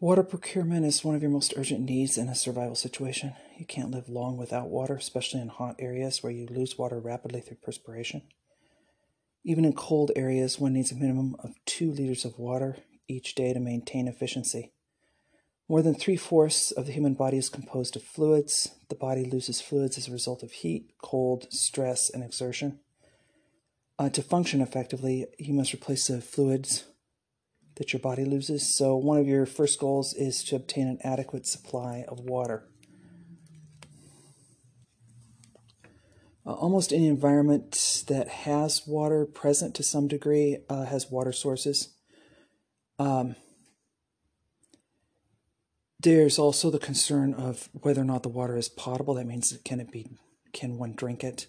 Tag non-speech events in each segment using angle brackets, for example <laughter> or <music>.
Water procurement is one of your most urgent needs in a survival situation. You can't live long without water, especially in hot areas where you lose water rapidly through perspiration. Even in cold areas, one needs a minimum of two liters of water each day to maintain efficiency. More than three fourths of the human body is composed of fluids. The body loses fluids as a result of heat, cold, stress, and exertion. Uh, to function effectively, you must replace the fluids that your body loses. So, one of your first goals is to obtain an adequate supply of water. Uh, almost any environment that has water present to some degree uh, has water sources. Um, there's also the concern of whether or not the water is potable. That means can it be can one drink it?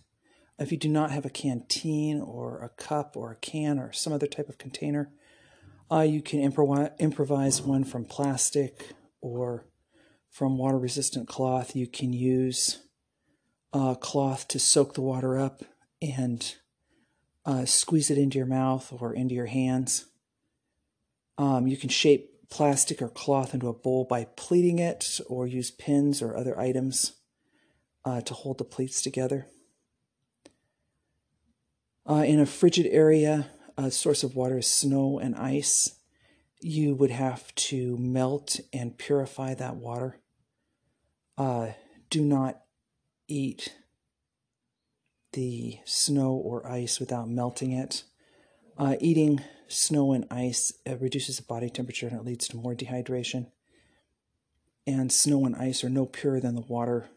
If you do not have a canteen or a cup or a can or some other type of container, uh, you can improvise one from plastic or from water resistant cloth. You can use uh, cloth to soak the water up and uh, squeeze it into your mouth or into your hands. Um, you can shape plastic or cloth into a bowl by pleating it or use pins or other items uh, to hold the pleats together. Uh, in a frigid area, a source of water is snow and ice, you would have to melt and purify that water. Uh, do not eat the snow or ice without melting it. Uh, eating snow and ice uh, reduces the body temperature and it leads to more dehydration. And snow and ice are no purer than the water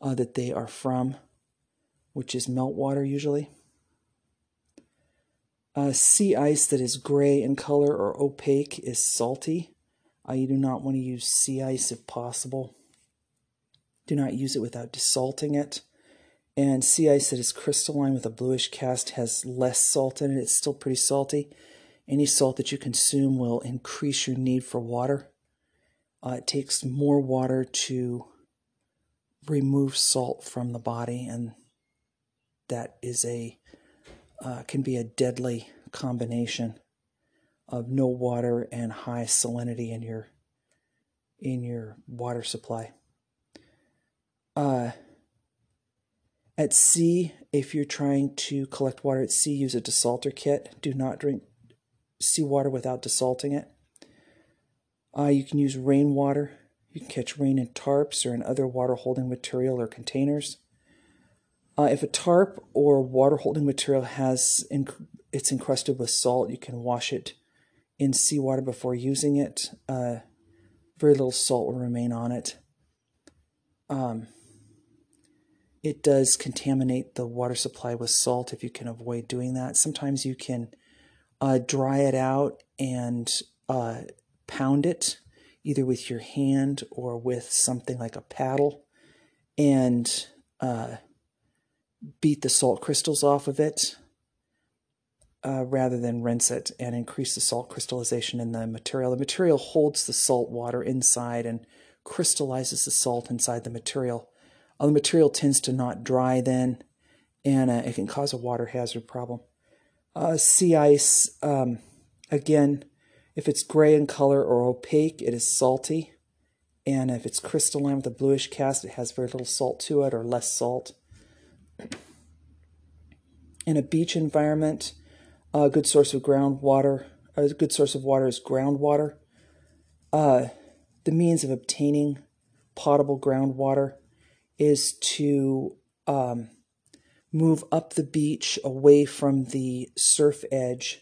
uh, that they are from, which is melt water usually. Uh, sea ice that is gray in color or opaque is salty. Uh, you do not want to use sea ice if possible. Do not use it without desalting it. And sea ice that is crystalline with a bluish cast has less salt in it. It's still pretty salty. Any salt that you consume will increase your need for water. Uh, it takes more water to remove salt from the body, and that is a uh, can be a deadly combination of no water and high salinity in your in your water supply. Uh, at sea, if you're trying to collect water at sea, use a desalter kit. Do not drink seawater without desalting it. Uh, you can use rainwater. You can catch rain in tarps or in other water holding material or containers. Uh, if a tarp or water holding material has inc- it's encrusted with salt, you can wash it in seawater before using it. Uh, very little salt will remain on it. Um, it does contaminate the water supply with salt if you can avoid doing that. Sometimes you can uh, dry it out and uh, pound it either with your hand or with something like a paddle and uh, beat the salt crystals off of it uh, rather than rinse it and increase the salt crystallization in the material. The material holds the salt water inside and crystallizes the salt inside the material. Uh, the material tends to not dry then, and uh, it can cause a water hazard problem. Uh, sea ice, um, again, if it's gray in color or opaque, it is salty. And if it's crystalline with a bluish cast, it has very little salt to it or less salt. In a beach environment, a good source of groundwater, a good source of water is groundwater. Uh, the means of obtaining potable groundwater is to um, move up the beach away from the surf edge,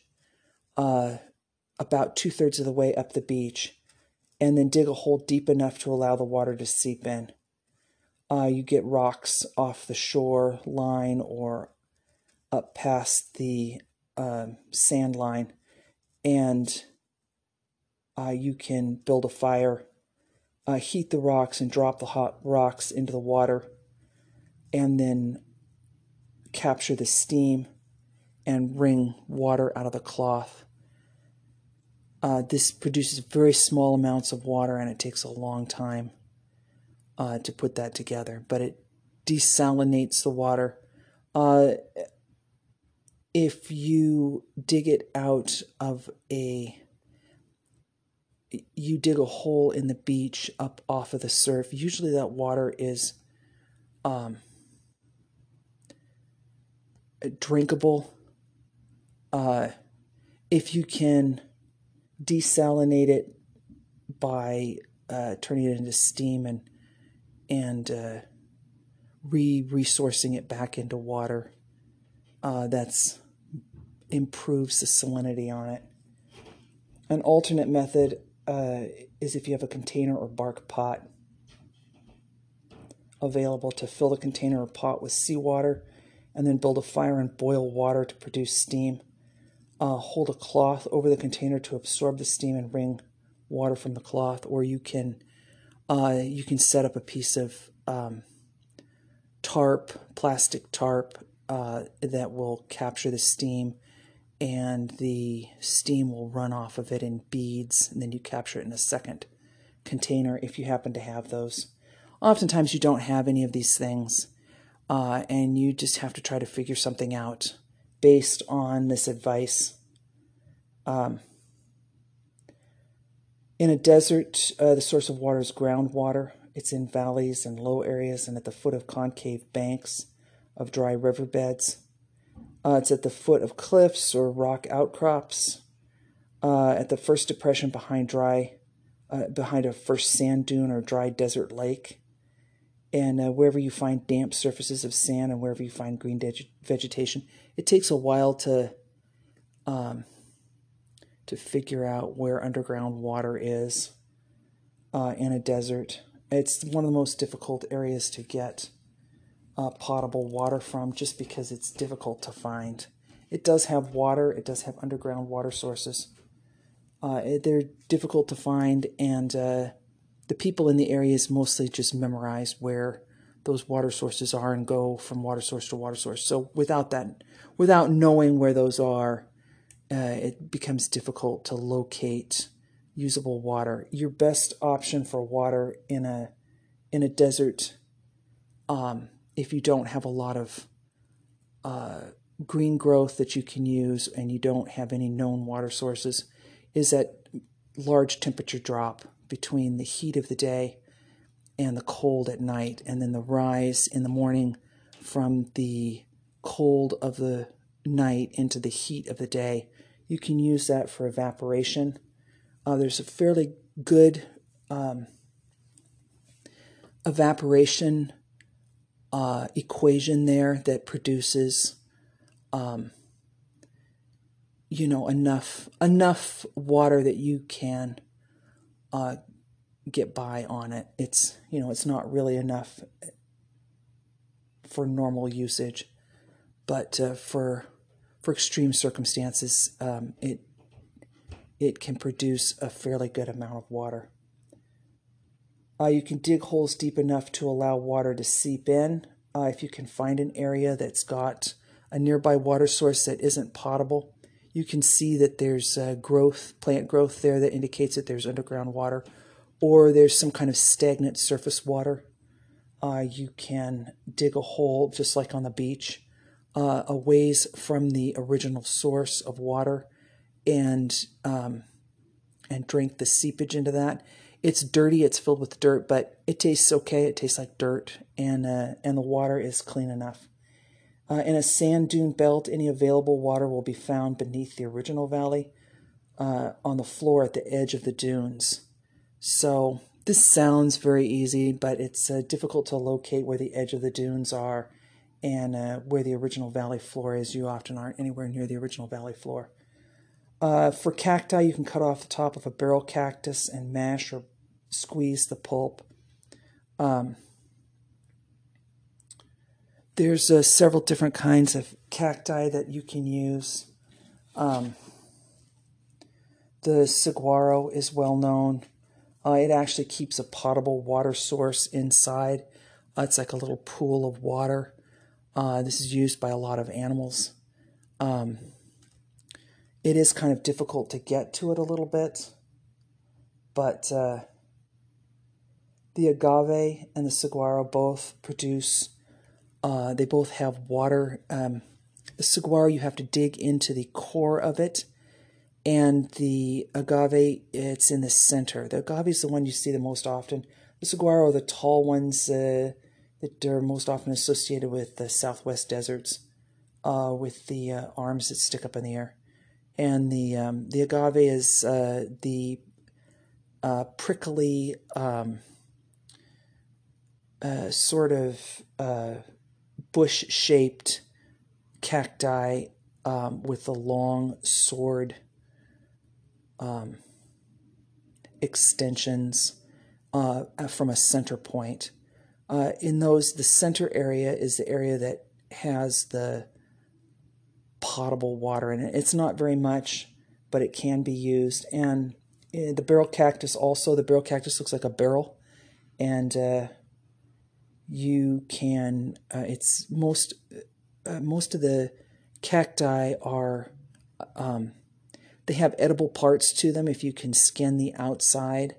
uh, about two thirds of the way up the beach, and then dig a hole deep enough to allow the water to seep in. Uh, you get rocks off the shore line or up past the uh, sand line, and uh, you can build a fire, uh, heat the rocks, and drop the hot rocks into the water, and then capture the steam and wring water out of the cloth. Uh, this produces very small amounts of water and it takes a long time uh, to put that together, but it desalinates the water. Uh, if you dig it out of a you dig a hole in the beach up off of the surf. Usually that water is um, drinkable. Uh, if you can desalinate it by uh, turning it into steam and and uh, re resourcing it back into water, uh, that's improves the salinity on it. An alternate method uh, is if you have a container or bark pot available to fill the container or pot with seawater and then build a fire and boil water to produce steam. Uh, hold a cloth over the container to absorb the steam and bring water from the cloth, or you can uh, you can set up a piece of um, tarp, plastic tarp uh, that will capture the steam and the steam will run off of it in beads, and then you capture it in a second container if you happen to have those. Oftentimes, you don't have any of these things, uh, and you just have to try to figure something out based on this advice. Um, in a desert, uh, the source of water is groundwater. It's in valleys and low areas and at the foot of concave banks of dry riverbeds. Uh, it's at the foot of cliffs or rock outcrops, uh, at the first depression behind dry, uh, behind a first sand dune or dry desert lake, and uh, wherever you find damp surfaces of sand and wherever you find green vegetation. It takes a while to um, to figure out where underground water is uh, in a desert. It's one of the most difficult areas to get uh, potable water from just because it's difficult to find. It does have water, it does have underground water sources. Uh, they're difficult to find, and uh, the people in the areas mostly just memorize where those water sources are and go from water source to water source. So without that, without knowing where those are, uh, it becomes difficult to locate usable water. Your best option for water in a in a desert um, if you don't have a lot of uh, green growth that you can use and you don't have any known water sources, is that large temperature drop between the heat of the day and the cold at night, and then the rise in the morning from the cold of the night into the heat of the day. You can use that for evaporation. Uh, there's a fairly good um, evaporation uh, equation there that produces, um, you know, enough enough water that you can uh, get by on it. It's you know, it's not really enough for normal usage, but uh, for for extreme circumstances, um, it it can produce a fairly good amount of water. Uh, you can dig holes deep enough to allow water to seep in. Uh, if you can find an area that's got a nearby water source that isn't potable, you can see that there's uh, growth, plant growth there that indicates that there's underground water, or there's some kind of stagnant surface water. Uh, you can dig a hole just like on the beach, uh, a ways from the original source of water, and um, and drink the seepage into that it's dirty, it's filled with dirt, but it tastes okay. It tastes like dirt, and uh, and the water is clean enough. Uh, in a sand dune belt, any available water will be found beneath the original valley, uh, on the floor at the edge of the dunes. So this sounds very easy, but it's uh, difficult to locate where the edge of the dunes are and uh, where the original valley floor is. You often aren't anywhere near the original valley floor. Uh, for cacti, you can cut off the top of a barrel cactus and mash or squeeze the pulp. Um, there's uh, several different kinds of cacti that you can use. Um, the saguaro is well known. Uh, it actually keeps a potable water source inside. Uh, it's like a little pool of water. Uh, this is used by a lot of animals. Um, it is kind of difficult to get to it a little bit, but uh, the agave and the saguaro both produce, uh, they both have water. Um, the saguaro, you have to dig into the core of it, and the agave, it's in the center. The agave is the one you see the most often. The saguaro are the tall ones uh, that are most often associated with the southwest deserts, uh, with the uh, arms that stick up in the air. And the um, the agave is uh, the uh, prickly um, uh, sort of bush shaped cacti um, with the long sword um, extensions uh, from a center point. Uh, in those, the center area is the area that has the potable water in it. It's not very much, but it can be used. And uh, the barrel cactus also, the barrel cactus looks like a barrel. And uh, you can, uh, it's most, uh, most of the cacti are um, they have edible parts to them if you can skin the outside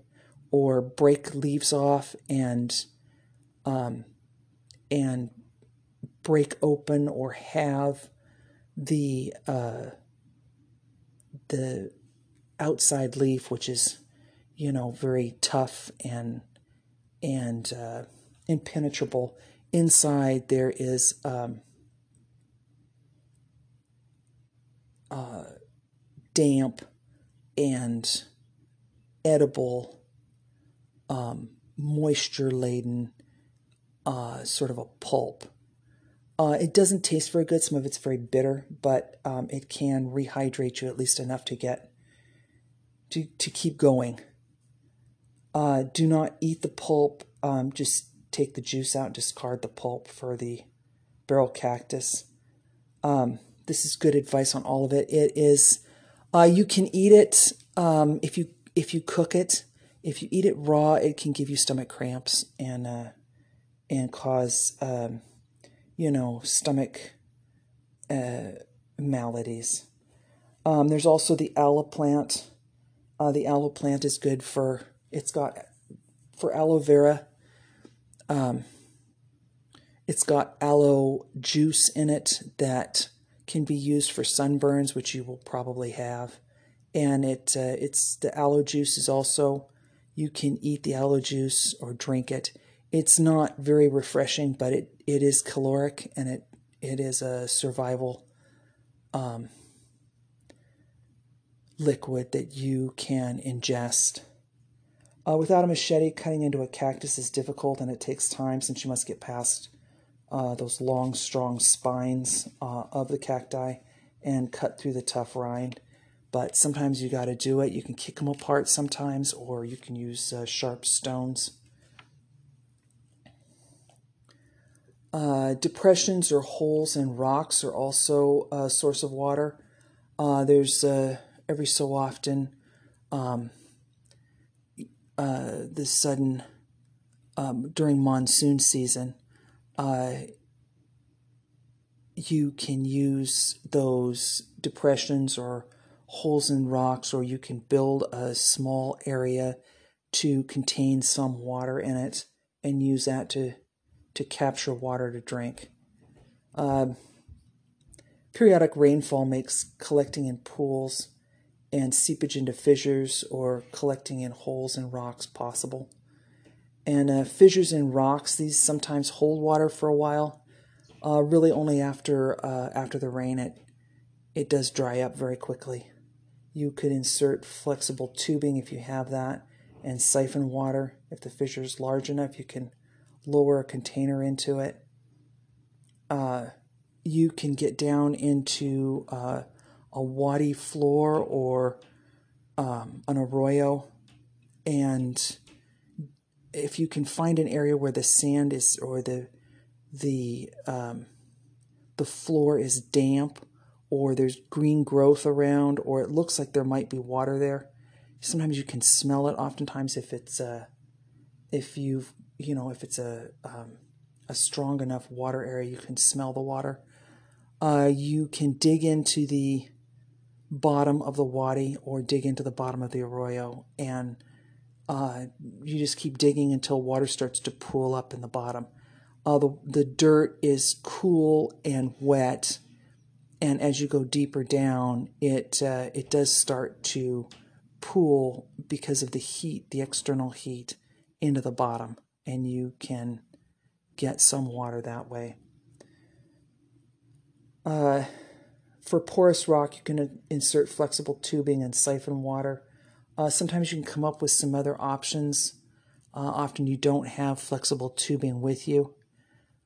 or break leaves off and um, and break open or have the uh, the outside leaf, which is you know very tough and and uh, impenetrable. Inside there is um, uh, damp and edible, um, moisture laden, uh, sort of a pulp. Uh, it doesn't taste very good. Some of it's very bitter, but um, it can rehydrate you at least enough to get to to keep going. Uh, do not eat the pulp. Um, just take the juice out. Discard the pulp for the barrel cactus. Um, this is good advice on all of it. It is, uh, you can eat it um, if you if you cook it. If you eat it raw, it can give you stomach cramps and uh, and cause um, you know stomach uh, maladies. Um, there's also the aloe plant. Uh, the aloe plant is good for it's got for aloe vera. Um, it's got aloe juice in it that can be used for sunburns, which you will probably have. And it uh, it's the aloe juice is also you can eat the aloe juice or drink it. It's not very refreshing, but it, it is caloric and it it is a survival um, liquid that you can ingest. Uh, without a machete, cutting into a cactus is difficult and it takes time since you must get past uh, those long, strong spines uh, of the cacti and cut through the tough rind. But sometimes you got to do it. You can kick them apart sometimes, or you can use uh, sharp stones. Uh, depressions or holes in rocks are also a source of water. Uh, there's uh, every so often um, the sudden um, during monsoon season uh, you can use those depressions or holes in rocks, or you can build a small area to contain some water in it and use that to to capture water to drink. Uh, periodic rainfall makes collecting in pools and seepage into fissures or collecting in holes in rocks possible. And uh, fissures in rocks, these sometimes hold water for a while. Uh, really, only after uh, after the rain, it it does dry up very quickly. You could insert flexible tubing if you have that, and siphon water. If the fissure is large enough, you can lower a container into it. Uh, you can get down into uh, a wadi floor or um, an arroyo and if you can find an area where the sand is or the the um, the floor is damp or there's green growth around or it looks like there might be water there sometimes you can smell it oftentimes if it's uh if you've you know if it's a um, a strong enough water area you can smell the water uh, you can dig into the bottom of the wadi or dig into the bottom of the arroyo and uh, you just keep digging until water starts to pool up in the bottom. Uh, the, the dirt is cool and wet, and as you go deeper down, it uh, it does start to pool because of the heat, the external heat, into the bottom, and you can get some water that way. Uh, for porous rock, you can insert flexible tubing and siphon water. Uh, sometimes you can come up with some other options. Uh, often you don't have flexible tubing with you.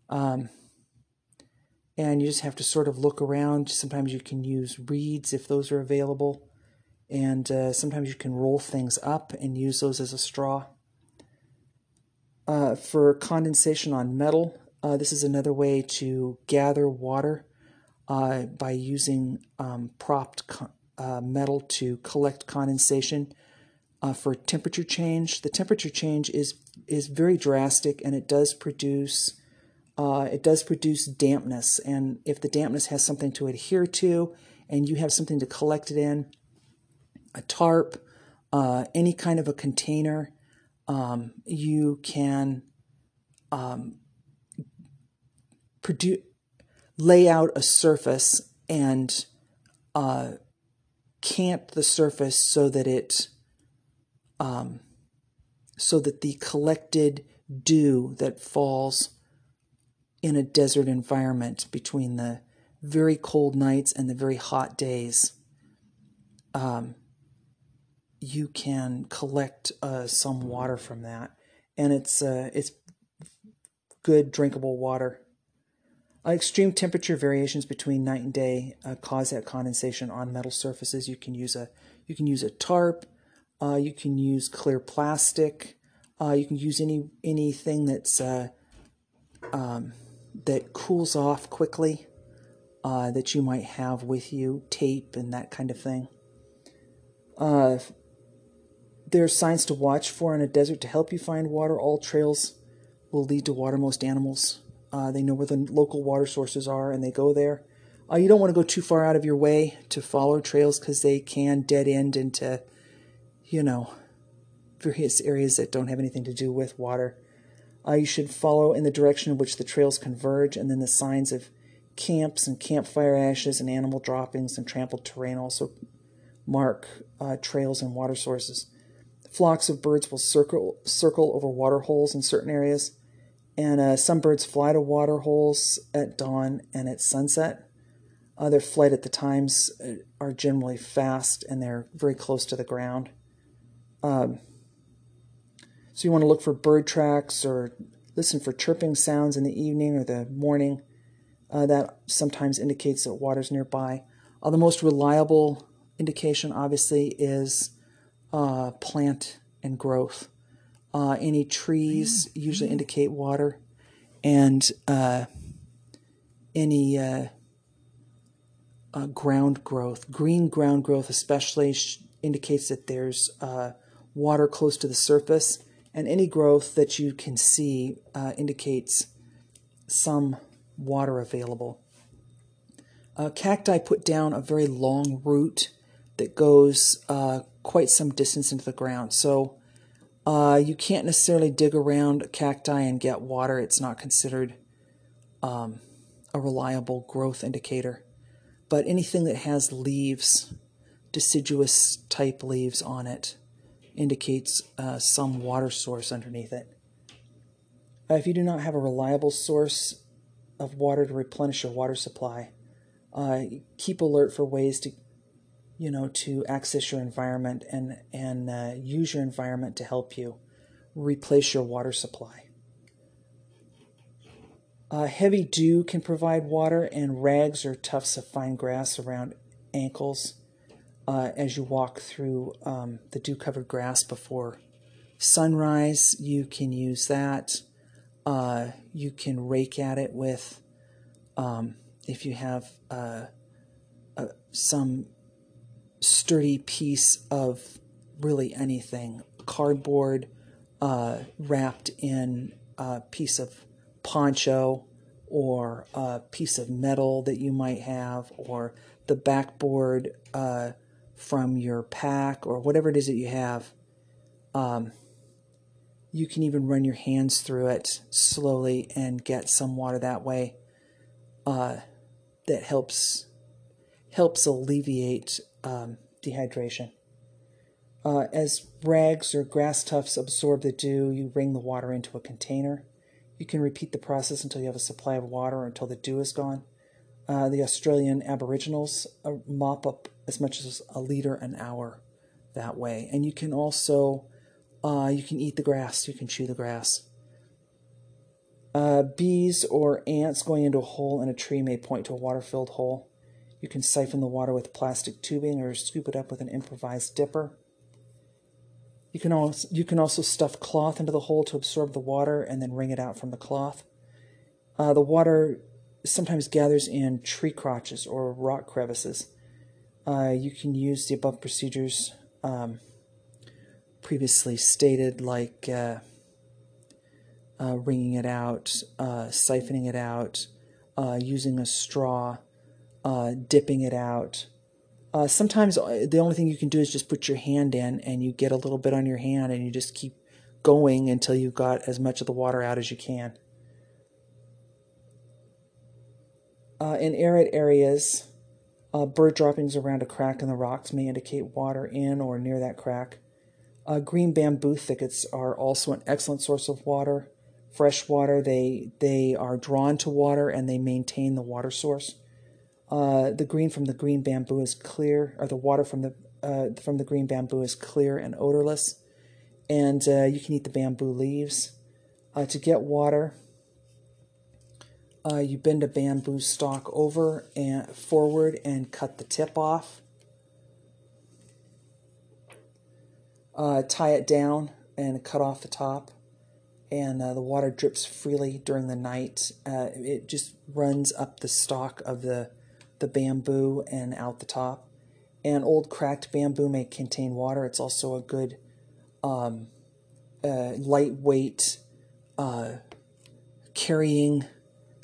Um, and you just have to sort of look around. Sometimes you can use reeds if those are available. And uh, sometimes you can roll things up and use those as a straw. Uh, for condensation on metal, uh, this is another way to gather water uh, by using um, propped uh, metal to collect condensation. Uh, for temperature change, the temperature change is is very drastic, and it does produce uh, it does produce dampness. And if the dampness has something to adhere to, and you have something to collect it in, a tarp, uh, any kind of a container, um, you can um, lay out a surface and uh, camp the surface so that it um, so that the collected dew that falls in a desert environment between the very cold nights and the very hot days um, you can collect uh, some water from that and it's uh, it's good drinkable water uh, extreme temperature variations between night and day uh, cause that condensation on metal surfaces. You can use a you can use a tarp. Uh, you can use clear plastic. Uh, you can use any anything that's uh, um, that cools off quickly uh, that you might have with you, tape and that kind of thing. There's signs to watch for in a desert to help you find water. All trails will lead to water. Most animals uh, they know where the local water sources are and they go there. Uh, you don't want to go too far out of your way to follow trails because they can dead end into, you know, various areas that don't have anything to do with water. Uh, you should follow in the direction in which the trails converge, and then the signs of camps and campfire ashes and animal droppings and trampled terrain also mark uh, trails and water sources. Flocks of birds will circle circle over water holes in certain areas and uh, some birds fly to water holes at dawn and at sunset. Uh, their flight at the times uh, are generally fast and they're very close to the ground. Um, so you want to look for bird tracks or listen for chirping sounds in the evening or the morning. Uh, that sometimes indicates that water's nearby. Uh, the most reliable indication, obviously, is uh, plant and growth. Uh, any trees usually indicate water, and uh, any uh, uh ground growth, green ground growth especially, sh- indicates that there's uh, water close to the surface, and any growth that you can see uh, indicates some water available. cacti put down a very long root that goes quite some distance into the ground. So uh, you can't necessarily dig around cacti and get water. It's not considered um, a reliable growth indicator. But anything that has leaves, deciduous type leaves on it, indicates uh, some water source underneath it. Uh, if you do not have a reliable source of water to replenish your water supply, uh, keep alert for ways to you know, to access your environment and and uh, use your environment to help you replace your water supply. Uh, heavy dew can provide water, and rags or tufts of fine grass around ankles uh, as you walk through um, the dew covered grass before sunrise. You can use that. Uh, you can rake at it with, um, if you have uh, uh, some sturdy piece of really anything. Cardboard uh, wrapped in a piece of poncho or a piece of metal that you might have or the backboard uh, from your pack or whatever it is that you have. Um, you can even run your hands through it slowly and get some water that way uh, that helps helps alleviate um, dehydration. Uh, as rags or grass tufts absorb the dew, you wring the water into a container. You can repeat the process until you have a supply of water or until the dew is gone. Uh, the Australian Aboriginals uh, mop up as much as a liter an hour that way. And you can also uh, you can eat the grass. You can chew the grass. Uh, bees or ants going into a hole in a tree may point to a water-filled hole. You can siphon the water with plastic tubing or scoop it up with an improvised dipper. You can also you can also stuff cloth into the hole to absorb the water and then wring it out from the cloth. Uh, the water sometimes gathers in tree crotches or rock crevices. Uh, you can use the above procedures um, previously stated, like uh, uh wringing it out, uh, siphoning it out, uh, using a straw, dipping it out. Uh, sometimes uh, the only thing you can do is just put your hand in and you get a little bit on your hand and you just keep going until you've got as much of the water out as you can. Uh, in arid areas, uh, bird droppings around a crack in the rocks may indicate water in or near that crack. Uh, green bamboo thickets are also an excellent source of water. Fresh water, they, they are drawn to water and they maintain the water source. Uh, the green from the green bamboo is clear, or the water from the uh, from the green bamboo is clear and odorless, and uh, you can eat the bamboo leaves. Uh, to get water, uh, you bend a bamboo stalk over and forward and cut the tip off. tie it down and cut off the top and uh, the water drips freely during the night. Uh, it just runs up the stalk of the the bamboo and out the top. And old cracked bamboo may contain water. It's also a good um, uh, lightweight uh, carrying,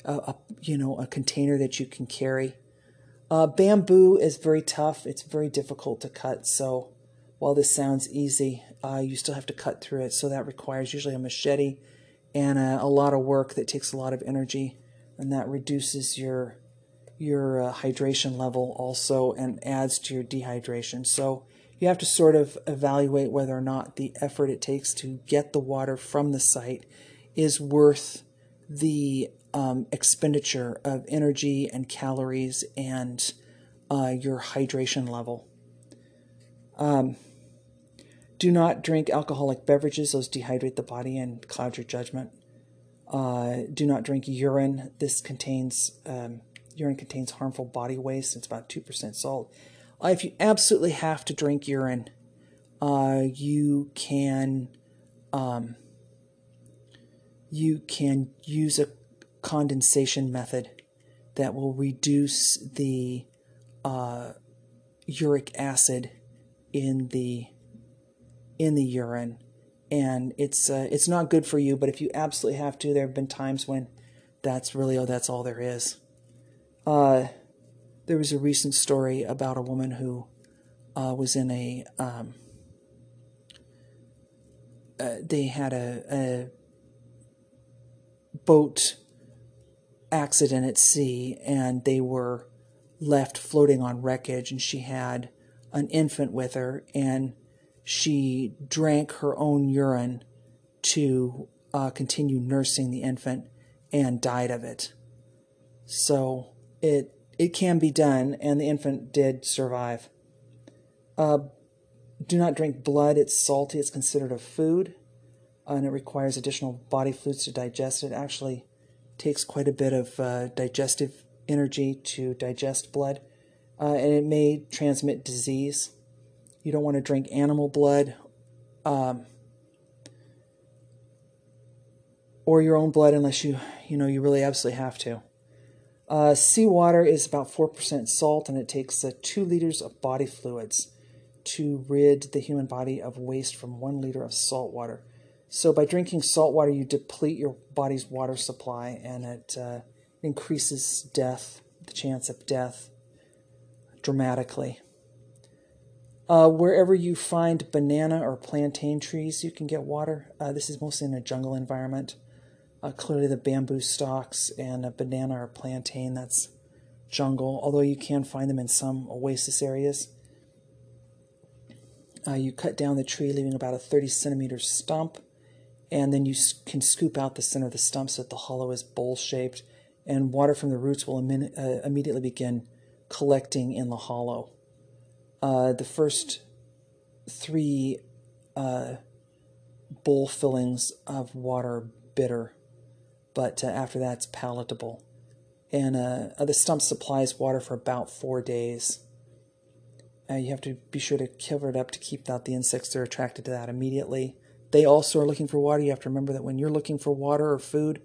a, a, you know, a container that you can carry. Uh, bamboo is very tough. It's very difficult to cut. So while this sounds easy, uh, you still have to cut through it. So that requires usually a machete and a, a lot of work that takes a lot of energy, and that reduces your your uh, hydration level also and adds to your dehydration. So you have to sort of evaluate whether or not the effort it takes to get the water from the site is worth the um, expenditure of energy and calories and uh, your hydration level. Um, do not drink alcoholic beverages, those dehydrate the body and cloud your judgment. Uh, do not drink urine. This contains um, urine contains harmful body waste. It's about 2% salt. Uh, if you absolutely have to drink urine, uh, you can um, you can use a condensation method that will reduce the uh, uric acid in the in the urine, and it's uh, it's not good for you. But if you absolutely have to, there have been times when that's really oh that's all there is. Uh, there was a recent story about a woman who uh, was in a. Um, uh, they had a, a boat accident at sea, and they were left floating on wreckage, and she had an infant with her, and she drank her own urine to uh, continue nursing the infant and died of it. So it it can be done, and the infant did survive. Uh, do not drink blood. It's salty. It's considered a food, and it requires additional body fluids to digest it. Actually, takes quite a bit of uh, digestive energy to digest blood, uh, and it may transmit disease. You don't want to drink animal blood. Um, or your own blood unless you you know you really absolutely have to. Uh, seawater is about 4% salt, and it takes uh, 2 liters of body fluids to rid the human body of waste from 1 liter of salt water. So, by drinking salt water, you deplete your body's water supply, and it uh, increases death, the chance of death, dramatically. Uh, wherever you find banana or plantain trees, you can get water. Uh, this is mostly in a jungle environment. Uh, clearly, the bamboo stalks and a banana or plantain, that's jungle, although you can find them in some oasis areas. Uh, you cut down the tree, leaving about a 30 centimeter stump, and then you can scoop out the center of the stump so that the hollow is bowl shaped, and water from the roots will uh, immediately begin collecting in the hollow. Uh, the first three uh, bowl fillings of water bitter, but uh, after that it's palatable. And uh, the stump supplies water for about four days. Uh, you have to be sure to cover it up to keep out the insects that are attracted to that immediately. They also are looking for water. You have to remember that when you're looking for water or food,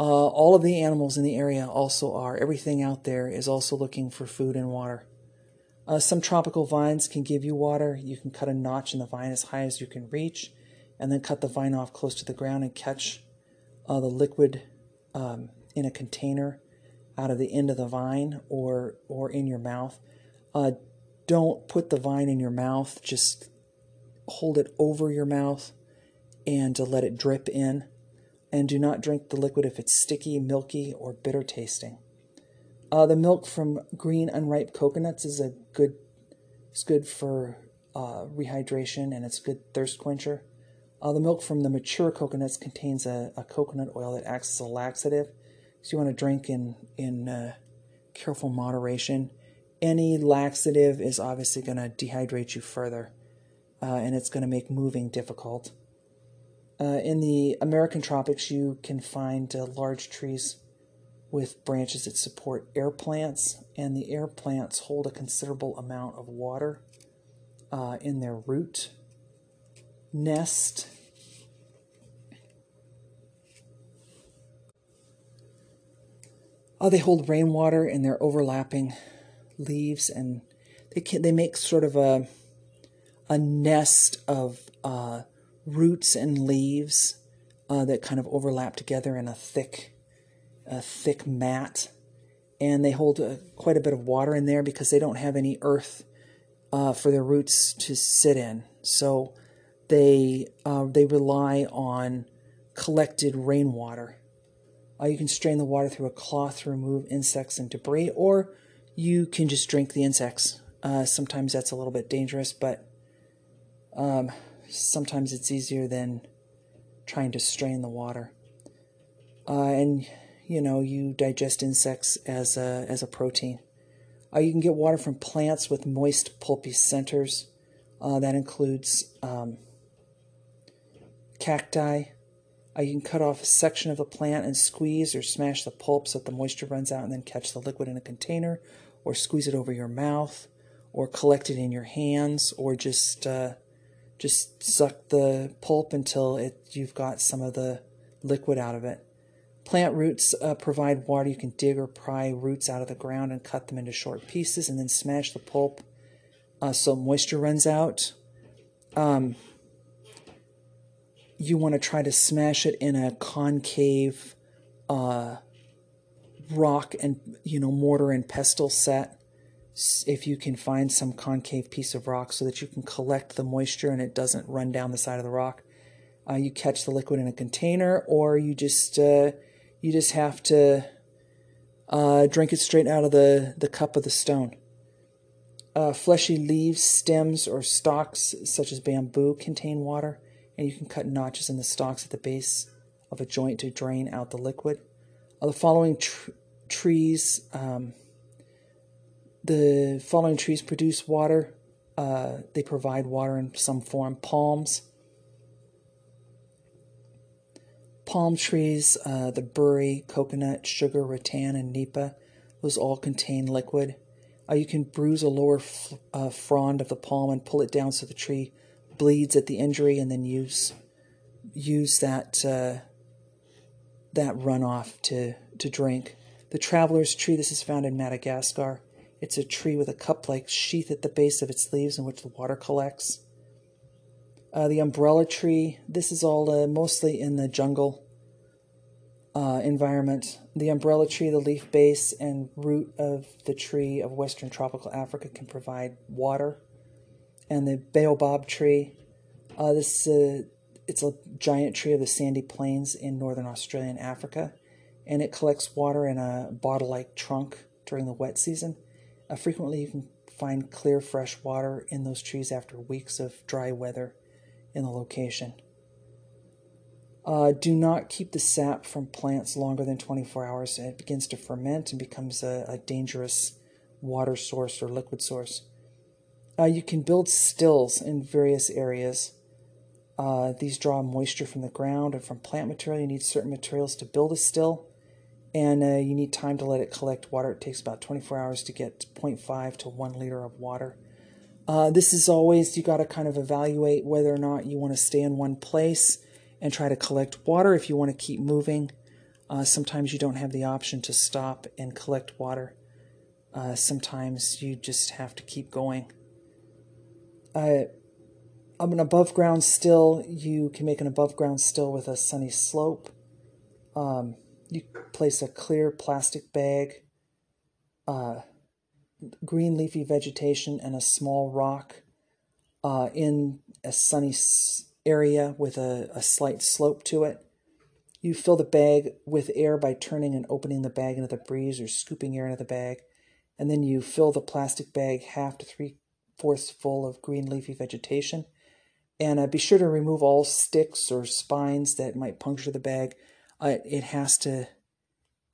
uh, all of the animals in the area also are. Everything out there is also looking for food and water. Uh, some tropical vines can give you water. You can cut a notch in the vine as high as you can reach, and then cut the vine off close to the ground and catch uh, the liquid um, in a container out of the end of the vine or or in your mouth. Uh, don't put the vine in your mouth. Just hold it over your mouth and to let it drip in. And do not drink the liquid if it's sticky, milky, or bitter tasting. Uh, the milk from green unripe coconuts is a good. It's good for uh, rehydration and it's a good thirst quencher. Uh, the milk from the mature coconuts contains a, a, coconut oil that acts as a laxative, so you want to drink in in uh, careful moderation. Any laxative is obviously going to dehydrate you further, uh, and it's going to make moving difficult. Uh, in the American tropics, you can find uh, large trees with branches that support air plants, and the air plants hold a considerable amount of water uh, in their root nest. Oh, they hold rainwater in their overlapping leaves, and they can, they make sort of a a nest of uh, roots and leaves uh, that kind of overlap together in a thick a thick mat, and they hold uh, quite a bit of water in there because they don't have any earth uh, for their roots to sit in. So they uh, they rely on collected rainwater. Uh, you can strain the water through a cloth to remove insects and debris, or you can just drink the insects. Uh, sometimes that's a little bit dangerous, but um, sometimes it's easier than trying to strain the water. Uh, and you know, you digest insects as a as a protein. Uh, you can get water from plants with moist, pulpy centers. Uh, that includes um, cacti. Uh, you can cut off a section of the plant and squeeze or smash the pulp so that the moisture runs out and then catch the liquid in a container or squeeze it over your mouth, or collect it in your hands, or just uh, just suck the pulp until it you've got some of the liquid out of it. Plant roots uh, provide water. You can dig or pry roots out of the ground and cut them into short pieces, and then smash the pulp uh, so moisture runs out. Um, you want to try to smash it in a concave uh, rock and you know mortar and pestle set. If you can find some concave piece of rock so that you can collect the moisture and it doesn't run down the side of the rock uh, you catch the liquid in a container or you just uh, you just have to uh, drink it straight out of the, the cup of the stone. Uh, fleshy leaves stems or stalks such as bamboo contain water and you can cut notches in the stalks at the base of a joint to drain out the liquid uh, the following tr- trees, um, the following trees produce water. Uh, they provide water in some form. Palms, palm trees, uh, the burri, coconut, sugar, rattan, and nipa, those all contain liquid. Uh, you can bruise a lower uh, frond of the palm and pull it down so the tree bleeds at the injury, and then use use that uh, that runoff to, to drink. The traveler's tree, this is found in Madagascar. It's a tree with a cup like sheath at the base of its leaves in which the water collects. Uh, the umbrella tree, this is all uh, mostly in the jungle uh, environment. The umbrella tree, the leaf base and root of the tree of western tropical Africa can provide water. And the baobab tree, uh, this uh, it's a giant tree of the sandy plains in northern Australia and Africa, and it collects water in a bottle like trunk during the wet season. Uh, frequently, you can find clear, fresh water in those trees after weeks of dry weather in the location. Uh, do not keep the sap from plants longer than 24 hours. It begins to ferment and becomes a, a dangerous water source or liquid source. Uh, you can build stills in various areas. Uh, these draw moisture from the ground and from plant material. You need certain materials to build a still, and uh, you need time to let it collect water. It takes about 24 hours to get 0.5 to 1 liter of water. Uh, this is always, you got to kind of evaluate whether or not you want to stay in one place and try to collect water if you want to keep moving. Uh, sometimes you don't have the option to stop and collect water. Uh, sometimes you just have to keep going. Uh, I'm an above ground still, you can make an above ground still with a sunny slope. Um, you place a clear plastic bag, uh, green leafy vegetation, and a small rock uh, in a sunny area with a, a slight slope to it. You fill the bag with air by turning and opening the bag into the breeze or scooping air into the bag. And then you fill the plastic bag half to three fourths full of green leafy vegetation. And uh, be sure to remove all sticks or spines that might puncture the bag. Uh, it has to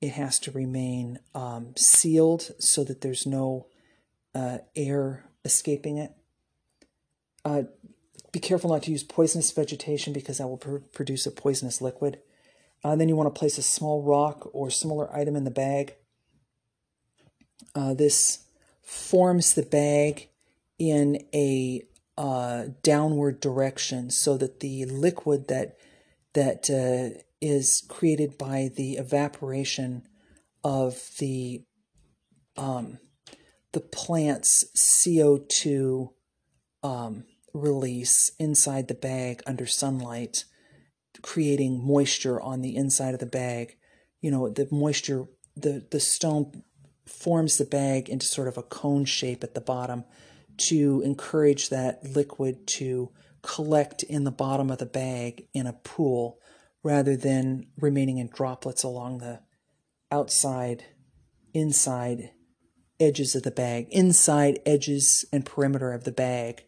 it has to remain um, sealed so that there's no uh, air escaping it. Uh, be careful not to use poisonous vegetation because that will pr produce a poisonous liquid. Uh, then you want to place a small rock or similar item in the bag. Uh, this forms the bag in a uh, downward direction so that the liquid that that uh, is created by the evaporation of the um, the plant's CO2 um, release inside the bag under sunlight, creating moisture on the inside of the bag. You know, the moisture, the, the stone forms the bag into sort of a cone shape at the bottom to encourage that liquid to collect in the bottom of the bag in a pool rather than remaining in droplets along the outside, inside edges of the bag, inside edges and perimeter of the bag.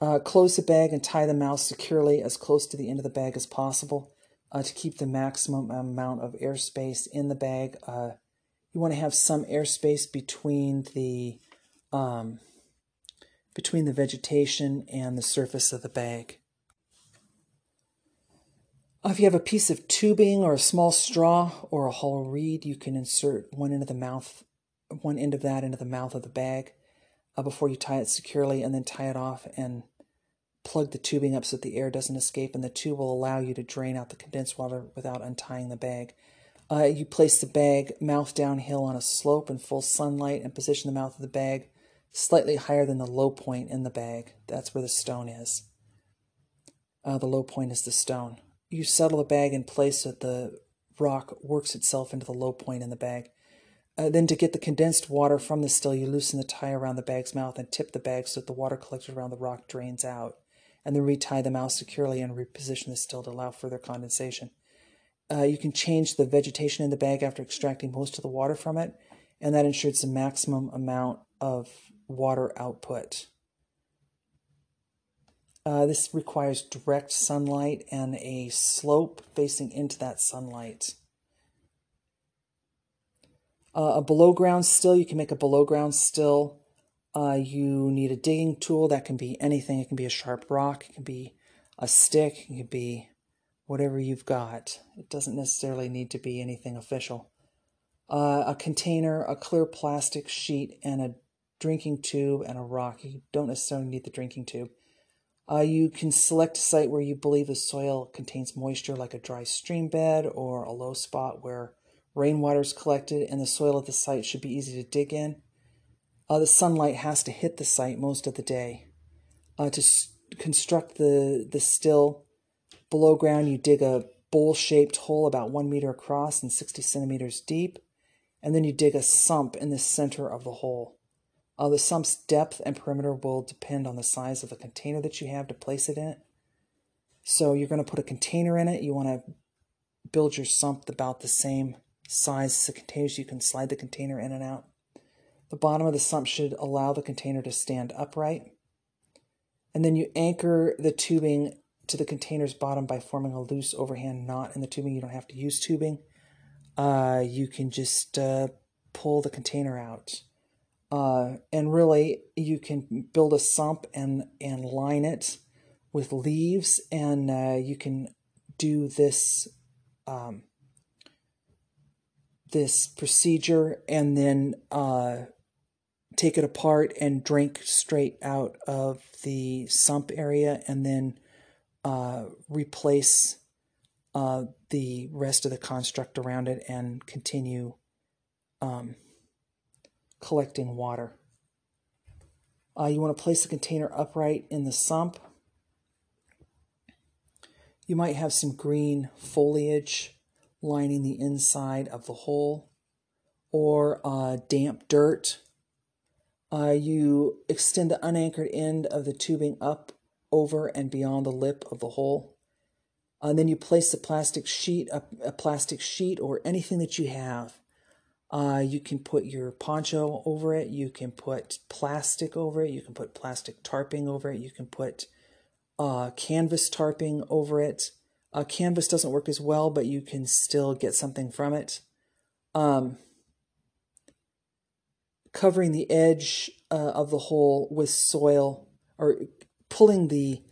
Uh, close the bag and tie the mouse securely as close to the end of the bag as possible uh, to keep the maximum amount of airspace in the bag. Uh, you want to have some airspace between the um, between the vegetation and the surface of the bag. Uh, if you have a piece of tubing or a small straw or a hollow reed, you can insert one end of the mouth, one end of that into the mouth of the bag uh, before you tie it securely, and then tie it off and plug the tubing up so that the air doesn't escape, and the tube will allow you to drain out the condensed water without untying the bag. Uh, you place the bag mouth downhill on a slope in full sunlight and position the mouth of the bag slightly higher than the low point in the bag. That's where the stone is. Uh, the low point is the stone. You settle the bag in place so that the rock works itself into the low point in the bag. Uh, then to get the condensed water from the still, you loosen the tie around the bag's mouth and tip the bag so that the water collected around the rock drains out and then retie the mouth securely and reposition the still to allow further condensation. Uh, you can change the vegetation in the bag after extracting most of the water from it, and that ensures the maximum amount of water output. Uh, this requires direct sunlight and a slope facing into that sunlight. Uh, a below ground still, you can make a below ground still uh, you need a digging tool that can be anything. It can be a sharp rock, it can be a stick, it can be whatever you've got. It doesn't necessarily need to be anything official. Uh, a container, a clear plastic sheet, and a drinking tube and a rock. You don't necessarily need the drinking tube. Uh, you can select a site where you believe the soil contains moisture, like a dry stream bed or a low spot where rainwater is collected, and the soil at the site should be easy to dig in. Uh, the sunlight has to hit the site most of the day. Uh, to s- construct the, the still below ground, you dig a bowl shaped hole about one meter across and 60 centimeters deep, and then you dig a sump in the center of the hole. Uh, the sump's depth and perimeter will depend on the size of the container that you have to place it in. So you're going to put a container in it. You want to build your sump about the same size as the container so you can slide the container in and out. The bottom of the sump should allow the container to stand upright. And then you anchor the tubing to the container's bottom by forming a loose overhand knot in the tubing. You don't have to use tubing. Uh, you can just uh, pull the container out. Uh, and really, you can build a sump and, and line it with leaves, and uh, you can do this um, this procedure and then uh, take it apart and drink straight out of the sump area and then uh, replace uh, the rest of the construct around it and continue um, collecting water. Uh, you want to place the container upright in the sump. You might have some green foliage lining the inside of the hole or uh, damp dirt. Uh, you extend the unanchored end of the tubing up over and beyond the lip of the hole. Uh, and then you place the plastic sheet, a, a plastic sheet or anything that you have. Uh, you can put your poncho over it. You can put plastic over it. You can put plastic tarping over it. You can put uh, canvas tarping over it. Uh, canvas doesn't work as well, but you can still get something from it. Um, covering the edge uh, of the hole with soil or pulling the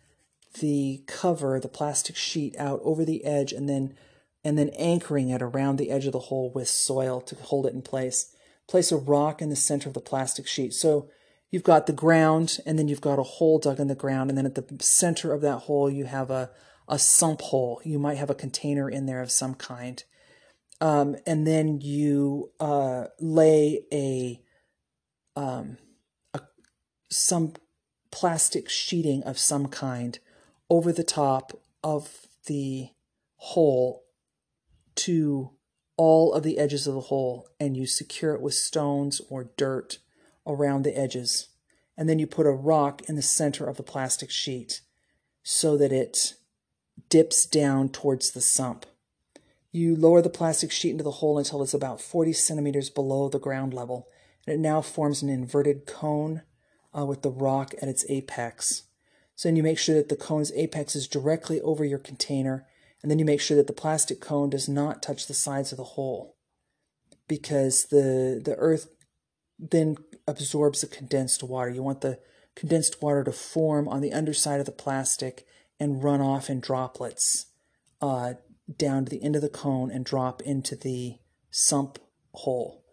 the cover, the plastic sheet out over the edge and then and then anchoring it around the edge of the hole with soil to hold it in place. Place a rock in the center of the plastic sheet. So you've got the ground and then you've got a hole dug in the ground and then at the center of that hole you have a a sump hole. You might have a container in there of some kind. Um, and then you uh, lay a, um, a some plastic sheeting of some kind over the top of the hole to all of the edges of the hole and you secure it with stones or dirt around the edges. And then you put a rock in the center of the plastic sheet so that it dips down towards the sump. You lower the plastic sheet into the hole until it's about 40 centimeters below the ground level, and it now forms an inverted cone uh, with the rock at its apex. So then you make sure that the cone's apex is directly over your container, and then you make sure that the plastic cone does not touch the sides of the hole because the, the earth then absorbs the condensed water. You want the condensed water to form on the underside of the plastic and run off in droplets uh, down to the end of the cone and drop into the sump hole.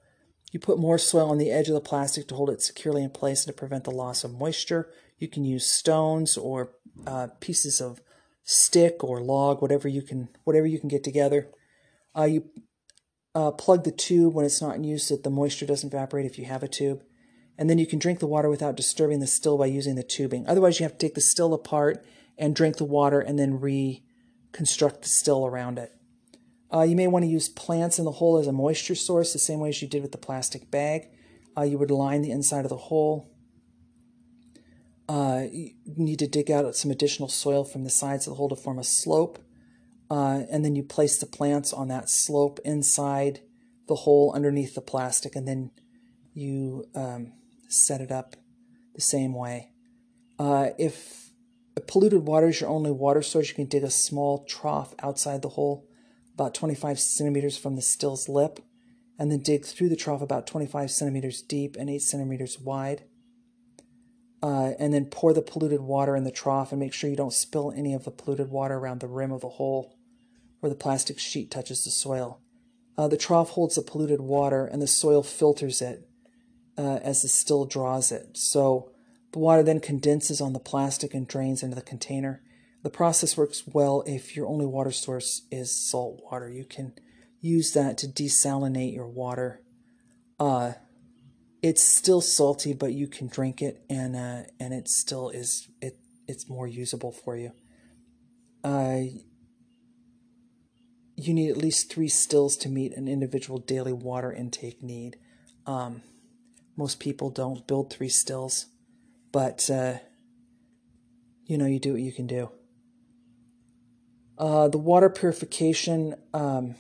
You put more soil on the edge of the plastic to hold it securely in place and to prevent the loss of moisture. You can use stones or uh, pieces of stick or log, whatever you can, whatever you can get together. Uh, you uh, plug the tube when it's not in use so that the moisture doesn't evaporate if you have a tube. And then you can drink the water without disturbing the still by using the tubing. Otherwise, you have to take the still apart and drink the water and then reconstruct the still around it. Uh, you may want to use plants in the hole as a moisture source, the same way as you did with the plastic bag. Uh, you would line the inside of the hole. Uh, you need to dig out some additional soil from the sides of the hole to form a slope. Uh, and then you place the plants on that slope inside the hole underneath the plastic, and then you um, set it up the same way. Uh, if polluted water is your only water source, you can dig a small trough outside the hole, about 25 centimeters from the still's lip, and then dig through the trough about 25 centimeters deep and 8 centimeters wide. Uh, and then pour the polluted water in the trough and make sure you don't spill any of the polluted water around the rim of the hole where the plastic sheet touches the soil. Uh, the trough holds the polluted water and the soil filters it uh, as the still draws it. So the water then condenses on the plastic and drains into the container. The process works well if your only water source is salt water. You can use that to desalinate your water. It's still salty, but you can drink it, and uh, and it still is it. It's more usable for you. Uh, you need at least three stills to meet an individual daily water intake need. Um, most people don't build three stills. But, uh, you know, you do what you can do. Uh, the water purification um,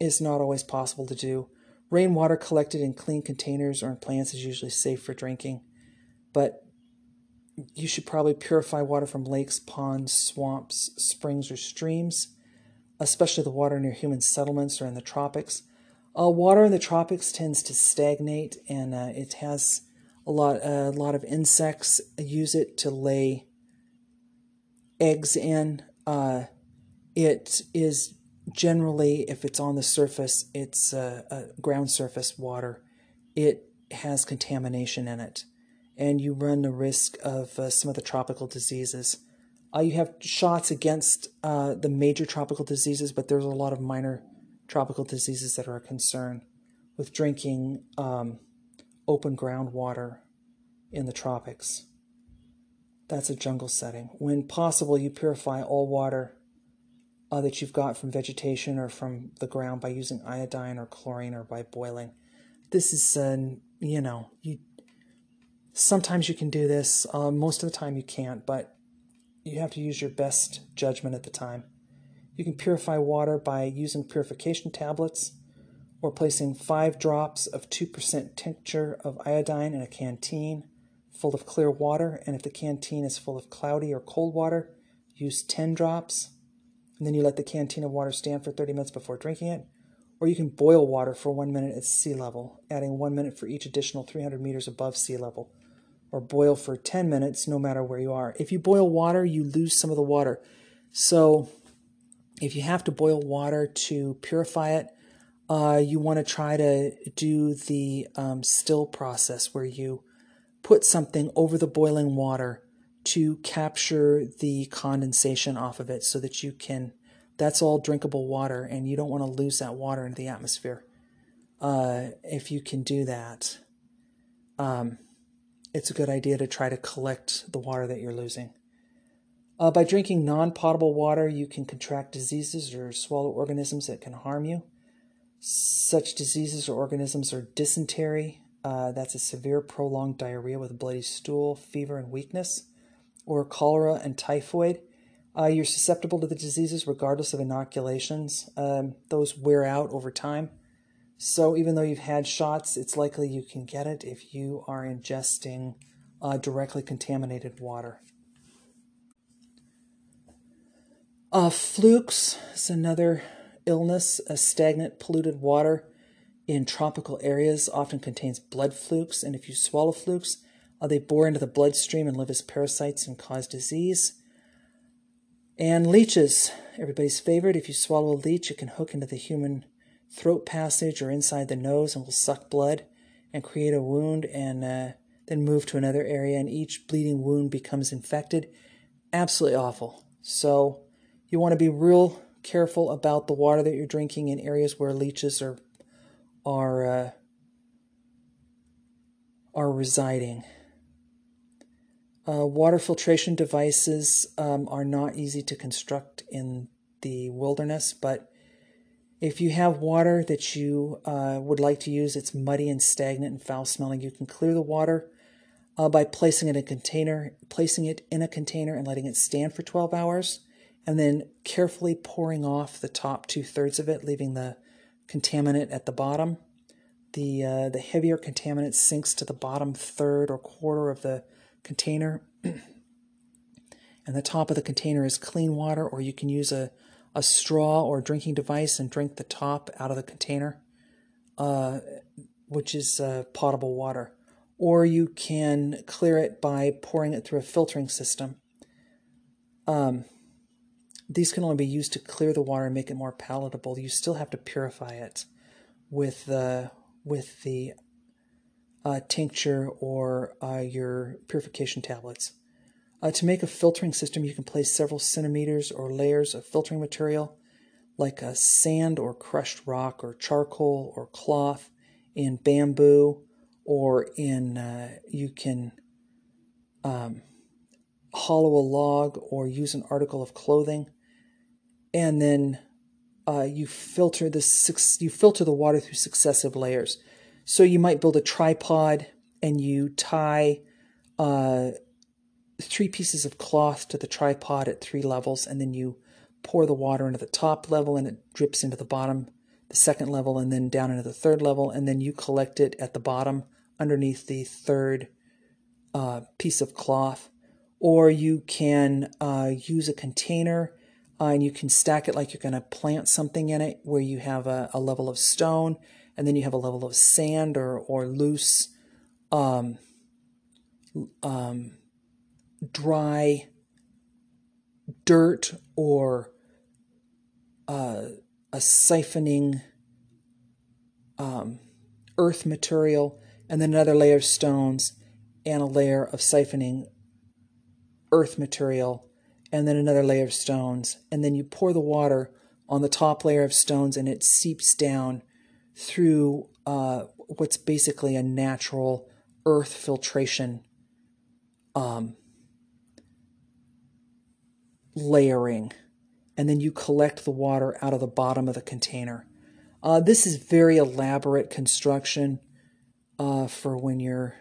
is not always possible to do. Rainwater collected in clean containers or in plants is usually safe for drinking, but you should probably purify water from lakes, ponds, swamps, springs, or streams, especially the water near human settlements or in the tropics. Uh, water in the tropics tends to stagnate, and uh, it has a lot a lot of insects use it to lay eggs in. Uh, it is generally, if it's on the surface, it's a ground surface water. It has contamination in it, and you run the risk of uh, some of the tropical diseases. Uh, you have shots against uh, the major tropical diseases, but there's a lot of minor tropical diseases that are a concern with drinking um, open groundwater in the tropics. That's a jungle setting. When possible, you purify all water uh, that you've got from vegetation or from the ground by using iodine or chlorine or by boiling. This is, uh, you know, you sometimes you can do this. Uh, most of the time you can't, but you have to use your best judgment at the time. You can purify water by using purification tablets or placing five drops of 2% tincture of iodine in a canteen full of clear water, and if the canteen is full of cloudy or cold water, use 10 drops, and then you let the canteen of water stand for 30 minutes before drinking it. Or you can boil water for one minute at sea level, adding one minute for each additional 300 meters above sea level. Or boil for 10 minutes no matter where you are. If you boil water, you lose some of the water. So if you have to boil water to purify it, uh, you want to try to do the um, still process where you put something over the boiling water to capture the condensation off of it so that you can that's all drinkable water and you don't want to lose that water into the atmosphere. Uh, if you can do that um, it's a good idea to try to collect the water that you're losing. Uh, by drinking non-potable water you can contract diseases or swallow organisms that can harm you. Such diseases or organisms are dysentery. Uh, that's a severe prolonged diarrhea with bloody stool, fever, and weakness, or cholera and typhoid. Uh, you're susceptible to the diseases regardless of inoculations. Um, those wear out over time. So even though you've had shots, it's likely you can get it if you are ingesting uh, directly contaminated water. Uh, flukes is another illness, a stagnant, polluted water in tropical areas often contains blood flukes, and if you swallow flukes, uh, they bore into the bloodstream and live as parasites and cause disease. And leeches, everybody's favorite. If you swallow a leech, it can hook into the human throat passage or inside the nose and will suck blood and create a wound and uh, then move to another area, and each bleeding wound becomes infected. Absolutely awful. So, you want to be real careful about the water that you're drinking in areas where leeches are are uh, are residing. Uh, water filtration devices um, are not easy to construct in the wilderness, but if you have water that you uh, would like to use, it's muddy and stagnant and foul smelling, you can clear the water uh, by placing it in a container, placing it in a container and letting it stand for 12 hours, and then carefully pouring off the top two thirds of it, leaving the contaminant at the bottom. The, uh, the heavier contaminant sinks to the bottom third or quarter of the container. <clears throat> and the top of the container is clean water, or you can use a, a straw or drinking device and drink the top out of the container, uh, which is uh, potable water. Or you can clear it by pouring it through a filtering system. Um, these can only be used to clear the water and make it more palatable. You still have to purify it with the with the uh, tincture or uh, your purification tablets. Uh, to make a filtering system, you can place several centimeters or layers of filtering material, like a sand or crushed rock or charcoal or cloth, in bamboo, or in uh, you can um, hollow a log or use an article of clothing and then uh, you filter the you filter the water through successive layers. So you might build a tripod and you tie uh, three pieces of cloth to the tripod at three levels, and then you pour the water into the top level and it drips into the bottom, the second level, and then down into the third level, and then you collect it at the bottom underneath the third uh, piece of cloth. Or you can uh, use a container uh, and you can stack it like you're going to plant something in it, where you have a, a, level of stone and then you have a level of sand or, or loose, um, um, dry dirt or uh, a siphoning um, earth material, and then another layer of stones and a layer of siphoning earth material, and then another layer of stones. And then you pour the water on the top layer of stones, and it seeps down through uh, what's basically a natural earth filtration um, layering, and then you collect the water out of the bottom of the container. Uh, this is very elaborate construction uh, for when you're,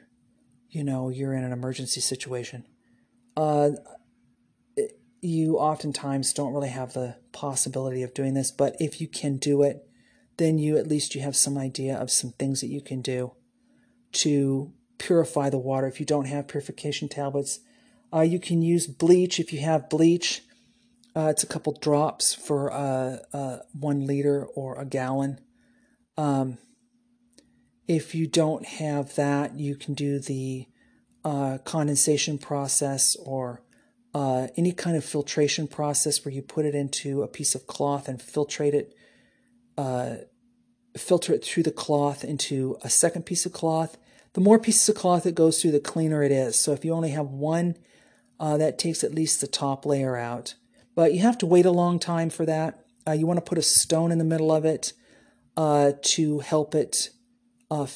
you know, you're in an emergency situation. Uh, you oftentimes don't really have the possibility of doing this, but if you can do it, then you at least you have some idea of some things that you can do to purify the water. If you don't have purification tablets, uh, you can use bleach if you have bleach. Uh, it's a couple drops for uh, uh, one liter or a gallon. Um, if you don't have that, you can do the uh, condensation process or uh, any kind of filtration process where you put it into a piece of cloth and filtrate it, uh, filter it through the cloth into a second piece of cloth. The more pieces of cloth it goes through, the cleaner it is. So if you only have one uh, that takes at least the top layer out. But you have to wait a long time for that. Uh, you want to put a stone in the middle of it uh, to help it uh,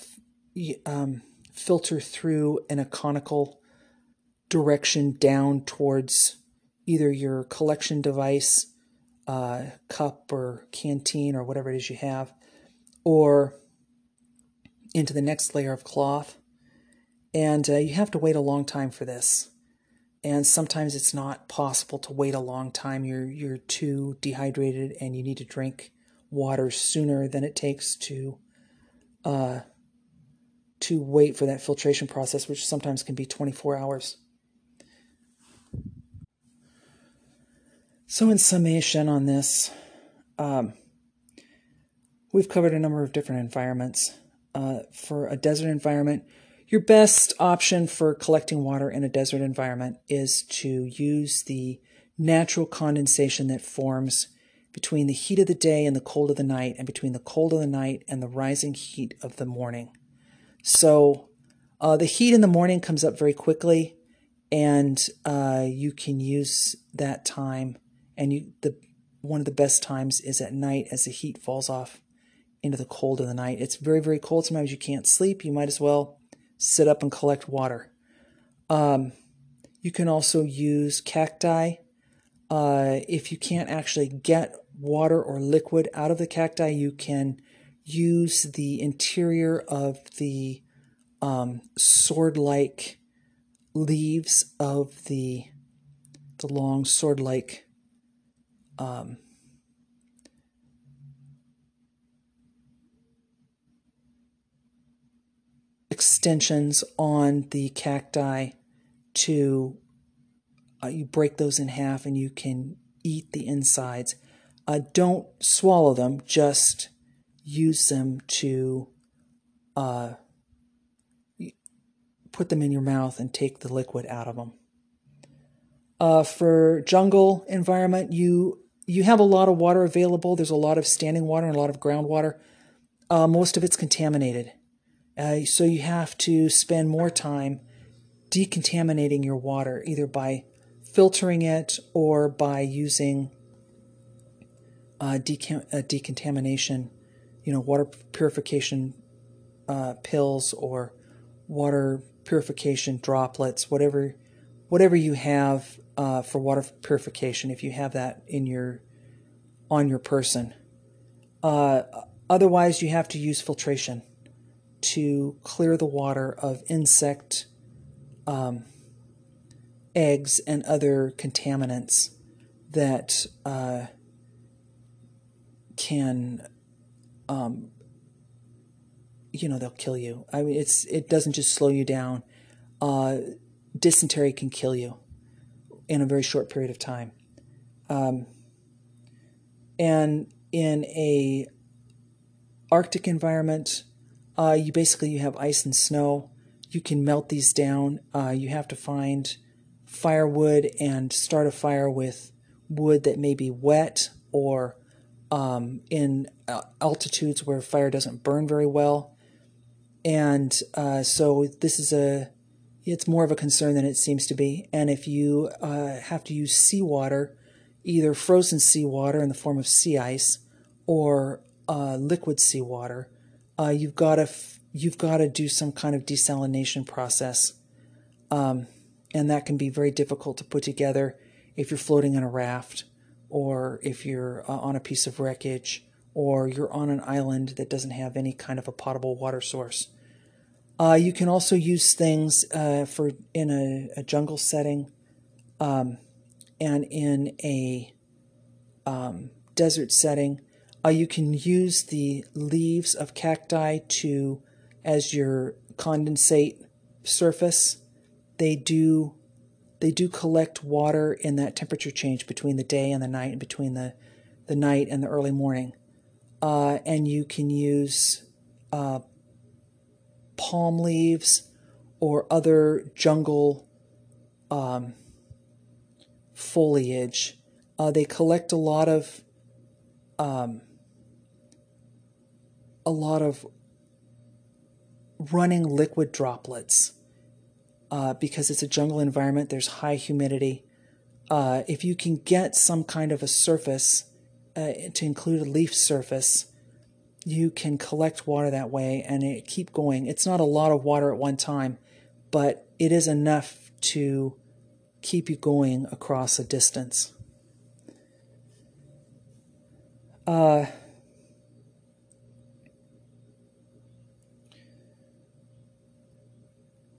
um, filter through in a conical direction down towards either your collection device, uh, cup or canteen or whatever it is you have, or into the next layer of cloth. And uh, you have to wait a long time for this and sometimes it's not possible to wait a long time. You're you're too dehydrated, and you need to drink water sooner than it takes to uh, to wait for that filtration process, which sometimes can be 24 hours. So, in summation on this, um, we've covered a number of different environments. Uh, for a desert environment, your best option for collecting water in a desert environment is to use the natural condensation that forms between the heat of the day and the cold of the night, and between the cold of the night and the rising heat of the morning. So, uh, the heat in the morning comes up very quickly, and uh, you can use that time. And you, the one of the best times is at night as the heat falls off into the cold of the night. It's very, very cold. Sometimes you can't sleep. You might as well sit up and collect water. Um, you can also use cacti. Uh, if you can't actually get water or liquid out of the cacti, you can use the interior of the um, sword-like leaves of the the long sword-like um, extensions on the cacti to uh, you break those in half and you can eat the insides. Uh, don't swallow them, just use them to uh, put them in your mouth and take the liquid out of them. Uh, for jungle environment, you you have a lot of water available. There's a lot of standing water and a lot of groundwater. Uh, most of it's contaminated. Uh, so you have to spend more time decontaminating your water, either by filtering it or by using uh, decam- uh, decontamination, you know, water purification uh, pills or water purification droplets, whatever, whatever you have uh, for water purification. If you have that in your on your person, uh, otherwise you have to use filtration to clear the water of insect um, eggs and other contaminants that uh, can um, you know, they'll kill you. I mean, it's it doesn't just slow you down. Uh, dysentery can kill you in a very short period of time. Um, and in a Arctic environment, uh, you basically you have ice and snow. You can melt these down. Uh, you have to find firewood and start a fire with wood that may be wet or um, in uh, altitudes where fire doesn't burn very well. And uh, so this is a, it's more of a concern than it seems to be. And if you uh, have to use seawater, either frozen seawater in the form of sea ice or uh, liquid seawater, uh, you've got to f- you've got to do some kind of desalination process, um, and that can be very difficult to put together if you're floating on a raft or if you're uh, on a piece of wreckage or you're on an island that doesn't have any kind of a potable water source. Uh, you can also use things uh, for in a, a jungle setting um, and in a um, desert setting. Uh, you can use the leaves of cacti to as your condensate surface. They do they do collect water in that temperature change between the day and the night and between the, the night and the early morning. Uh, and you can use uh, palm leaves or other jungle um, foliage. Uh, they collect a lot of um, a lot of running liquid droplets uh, because it's a jungle environment. There's high humidity. Uh, if you can get some kind of a surface uh, to include a leaf surface, you can collect water that way and it keep going. It's not a lot of water at one time, but it is enough to keep you going across a distance. Uh,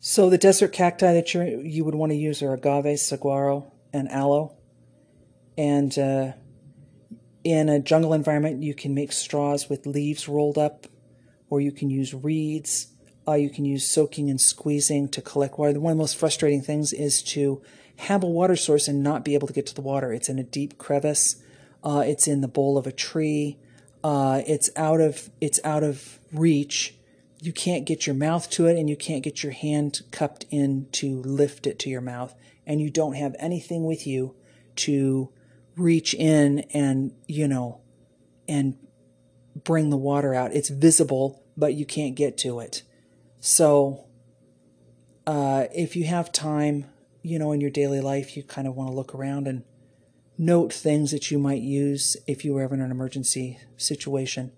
So the desert cacti that you you would want to use are agave, saguaro, and aloe. And uh, in a jungle environment, you can make straws with leaves rolled up, or you can use reeds. Uh, you can use soaking and squeezing to collect water. One of the most frustrating things is to have a water source and not be able to get to the water. It's in a deep crevice. Uh, it's in the bole of a tree. Uh, it's out of it's out of reach you can't get your mouth to it and you can't get your hand cupped in to lift it to your mouth and you don't have anything with you to reach in and you know and bring the water out it's visible but you can't get to it so uh, if you have time you know in your daily life you kind of want to look around and note things that you might use if you were ever in an emergency situation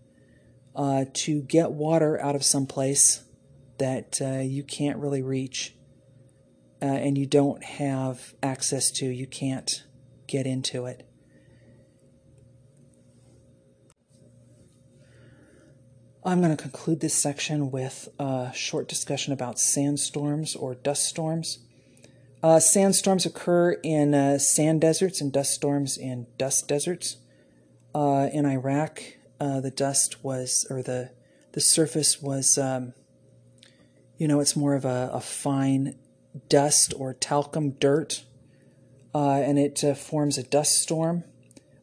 uh, to get water out of some place that uh, you can't really reach uh, and you don't have access to, you can't get into it. I'm going to conclude this section with a short discussion about sandstorms or dust storms. Uh, sandstorms occur in uh, sand deserts and dust storms in dust deserts. Uh, in Iraq, uh, the dust was, or the the surface was, um, you know, it's more of a, a fine dust or talcum dirt, uh, and it uh, forms a dust storm.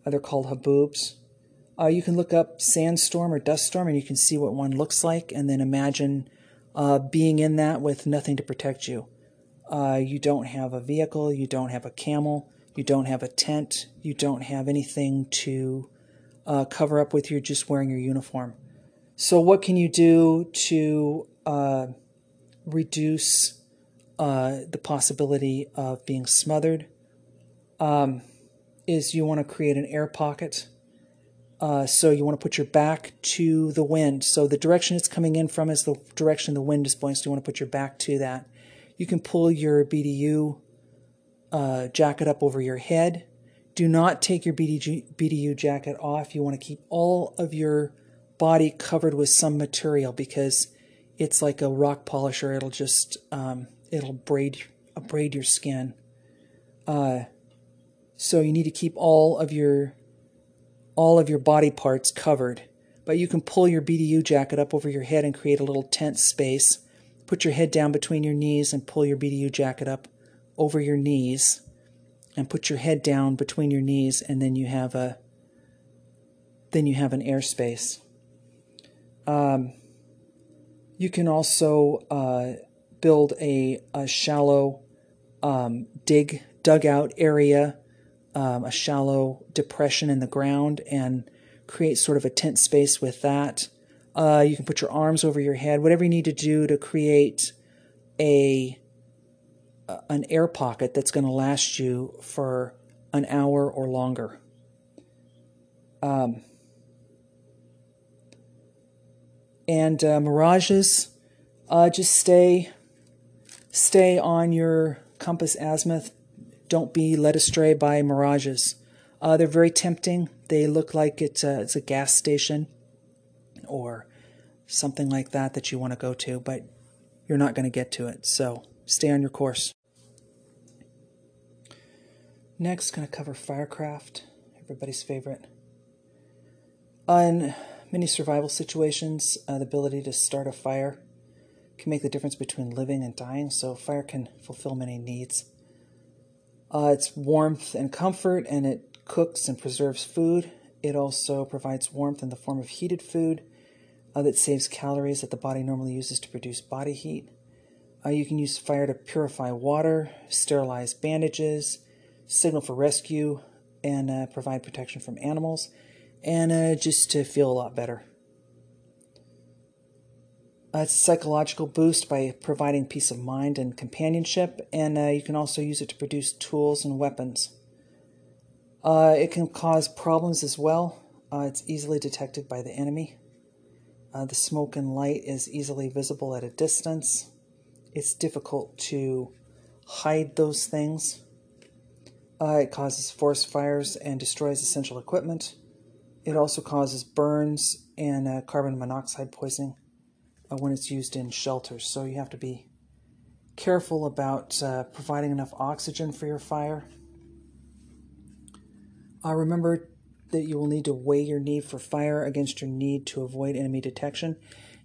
Uh, they're called haboobs. Uh, you can look up sandstorm or dust storm, and you can see what one looks like, and then imagine uh, being in that with nothing to protect you. you don't have a vehicle, you don't have a camel, you don't have a tent, you don't have anything to uh, cover up with You're just wearing your uniform. So, what can you do to uh, reduce uh, the possibility of being smothered? Um, is you want to create an air pocket. Uh, so you want to put your back to the wind. So the direction it's coming in from is the direction the wind is blowing. So you want to put your back to that. You can pull your BDU uh, jacket up over your head do not take your BDG, BDU jacket off. You want to keep all of your body covered with some material because it's like a rock polisher. It'll just um, it'll braid braid your skin. Uh, so you need to keep all of your all of your body parts covered. but you can pull your BDU jacket up over your head and create a little tent space. Put your head down between your knees and pull your BDU jacket up over your knees and put your head down between your knees and then you have a then you have an airspace. Um, you can also uh, build a, a shallow um, dig dugout area, um, a shallow depression in the ground, and create sort of a tent space with that. Uh, you can put your arms over your head, whatever you need to do to create a an air pocket that's going to last you for an hour or longer. Um, and uh, mirages, uh, just stay stay on your compass azimuth. Don't be led astray by mirages. Uh, they're very tempting. They look like it's a, it's a gas station or something like that that you want to go to, but you're not going to get to it. So stay on your course. Next, going to cover Firecraft, everybody's favorite. In many survival situations, uh, the ability to start a fire can make the difference between living and dying, so fire can fulfill many needs. Uh, it's warmth and comfort, and it cooks and preserves food. It also provides warmth in the form of heated food uh, that saves calories that the body normally uses to produce body heat. Uh, you can use fire to purify water, sterilize bandages, signal for rescue, and uh, provide protection from animals, and uh, just to feel a lot better. Uh, it's a psychological boost by providing peace of mind and companionship, and uh, you can also use it to produce tools and weapons. Uh, it can cause problems as well. Uh, it's easily detected by the enemy. Uh, the smoke and light is easily visible at a distance. It's difficult to hide those things. Uh, it causes forest fires and destroys essential equipment. It also causes burns and carbon monoxide poisoning uh, when it's used in shelters. So you have to be careful about uh, providing enough oxygen for your fire. Uh, remember that you will need to weigh your need for fire against your need to avoid enemy detection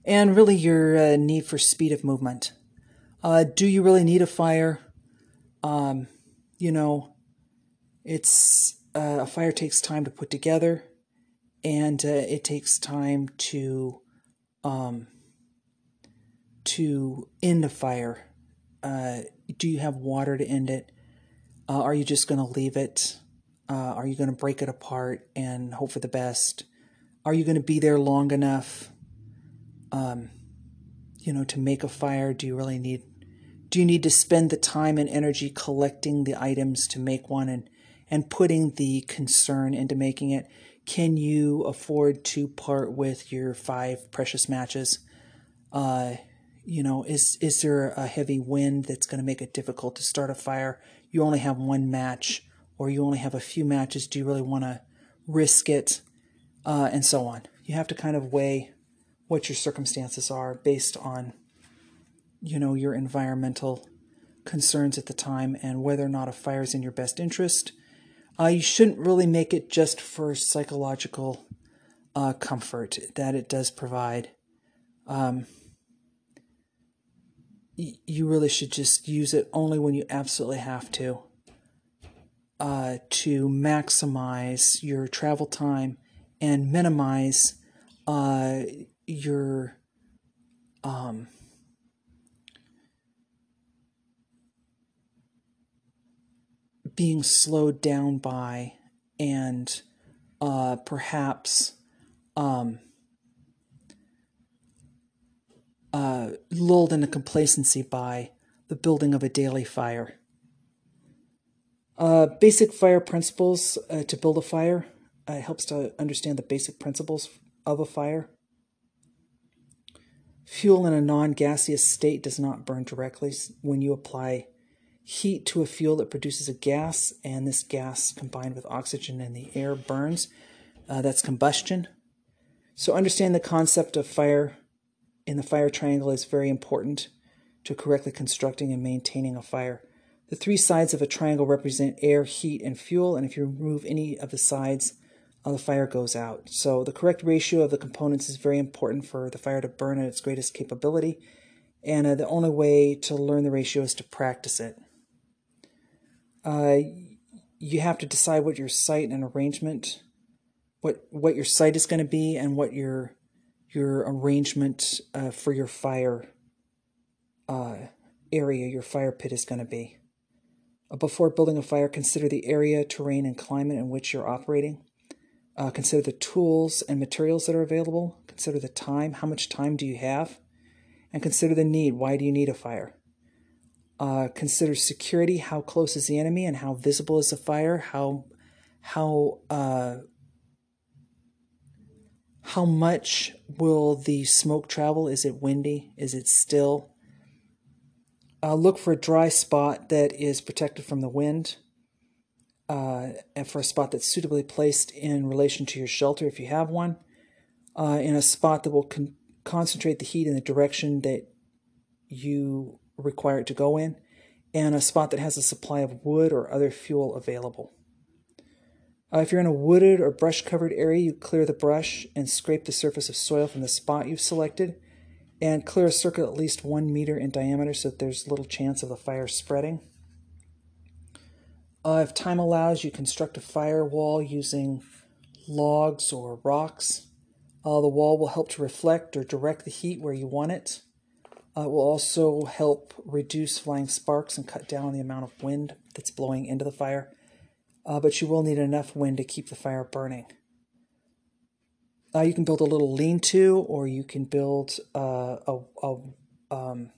and really your uh, need for speed of movement. Uh, do you really need a fire? Um, you know, it's uh, a fire takes time to put together and it takes time to um, to end a fire? Uh, do you have water to end it? Uh, are you just going to leave it? Uh, are you going to break it apart and hope for the best? Are you going to be there long enough, um, you know, to make a fire? Do you really need? Do you need to spend the time and energy collecting the items to make one and and putting the concern into making it? Can you afford to part with your five precious matches? Uh, you know, is is there a heavy wind that's going to make it difficult to start a fire? You only have one match, or you only have a few matches. Do you really want to risk it, uh, and so on? You have to kind of weigh what your circumstances are based on, you know, your environmental concerns at the time and whether or not a fire is in your best interest. Uh, you shouldn't really make it just for psychological uh, comfort that it does provide. Um, you really should just use it only when you absolutely have to uh, to maximize your travel time and minimize uh, your um, being slowed down by and uh, perhaps um, uh, lulled into complacency by the building of a daily fire. Uh, basic fire principles uh, to build a fire uh, helps to understand the basic principles of a fire. Fuel in a non gaseous state does not burn directly. When you apply heat to a fuel that produces a gas, and this gas combined with oxygen in the air burns, uh, that's combustion. So, understand the concept of fire in the fire triangle is very important to correctly constructing and maintaining a fire. The three sides of a triangle represent air, heat, and fuel, and if you remove any of the sides, uh, the fire goes out. So the correct ratio of the components is very important for the fire to burn at its greatest capability. And uh, the only way to learn the ratio is to practice it. Uh, you have to decide what your site and arrangement, what what your site is going to be, and what your your arrangement uh, for your fire uh, area, your fire pit is going to be. Uh, before building a fire, consider the area, terrain, and climate in which you're operating. Uh, consider the tools and materials that are available. Consider the time. How much time do you have? And consider the need. Why do you need a fire? Uh, consider security. How close is the enemy, and how visible is the fire? How how uh, how much will the smoke travel? Is it windy? Is it still? Uh, look for a dry spot that is protected from the wind, uh, and for a spot that's suitably placed in relation to your shelter if you have one, uh, in a spot that will con- concentrate the heat in the direction that you require it to go in, and a spot that has a supply of wood or other fuel available. Uh, if you're in a wooded or brush covered area, you clear the brush and scrape the surface of soil from the spot you've selected and clear a circle at least one meter in diameter so that there's little chance of the fire spreading. Uh, if time allows, you construct a firewall using logs or rocks. Uh, the wall will help to reflect or direct the heat where you want it. Uh, it will also help reduce flying sparks and cut down the amount of wind that's blowing into the fire. Uh, but you will need enough wind to keep the fire burning. Uh, you can build a little lean-to, or you can build uh, a, a um,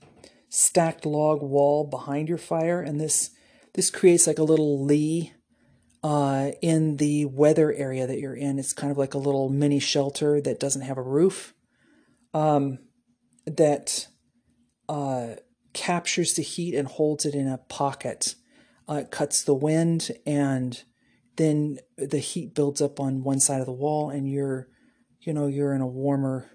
stacked log wall behind your fire, and this this creates like a little lee uh, in the weather area that you're in. It's kind of like a little mini shelter that doesn't have a roof, um, that uh, captures the heat and holds it in a pocket. Uh, it cuts the wind, and then the heat builds up on one side of the wall, and you're you know you're in a warmer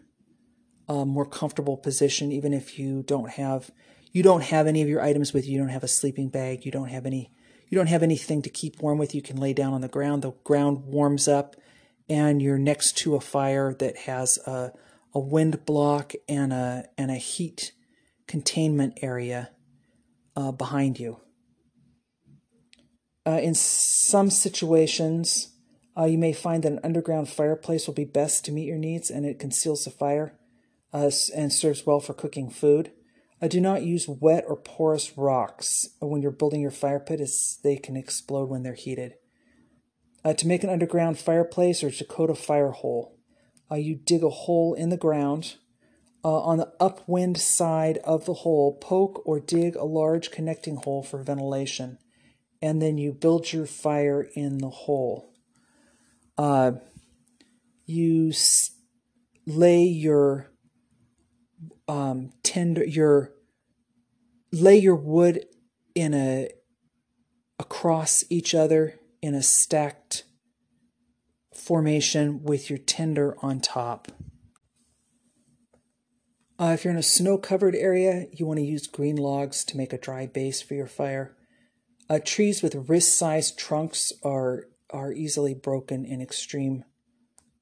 uh, more comfortable position even if you don't have you don't have any of your items with you. You don't have a sleeping bag. You don't have any you don't have anything to keep warm with. You can lay down on the ground. The ground warms up and you're next to a fire that has a, a wind block and a and a heat containment area uh, behind you uh, in some situations uh, you may find that an underground fireplace will be best to meet your needs and it conceals the fire uh, and serves well for cooking food. Uh, do not use wet or porous rocks when you're building your fire pit as they can explode when they're heated. Uh, to make an underground fireplace or Dakota fire hole, uh, you dig a hole in the ground. Uh, on the upwind side of the hole, poke or dig a large connecting hole for ventilation, and then you build your fire in the hole uh, you s- lay your um, tender your lay your wood in a across each other in a stacked formation with your tinder on top. Uh, if you're in a snow covered area, you want to use green logs to make a dry base for your fire. Uh, trees with wrist sized trunks are are easily broken in extreme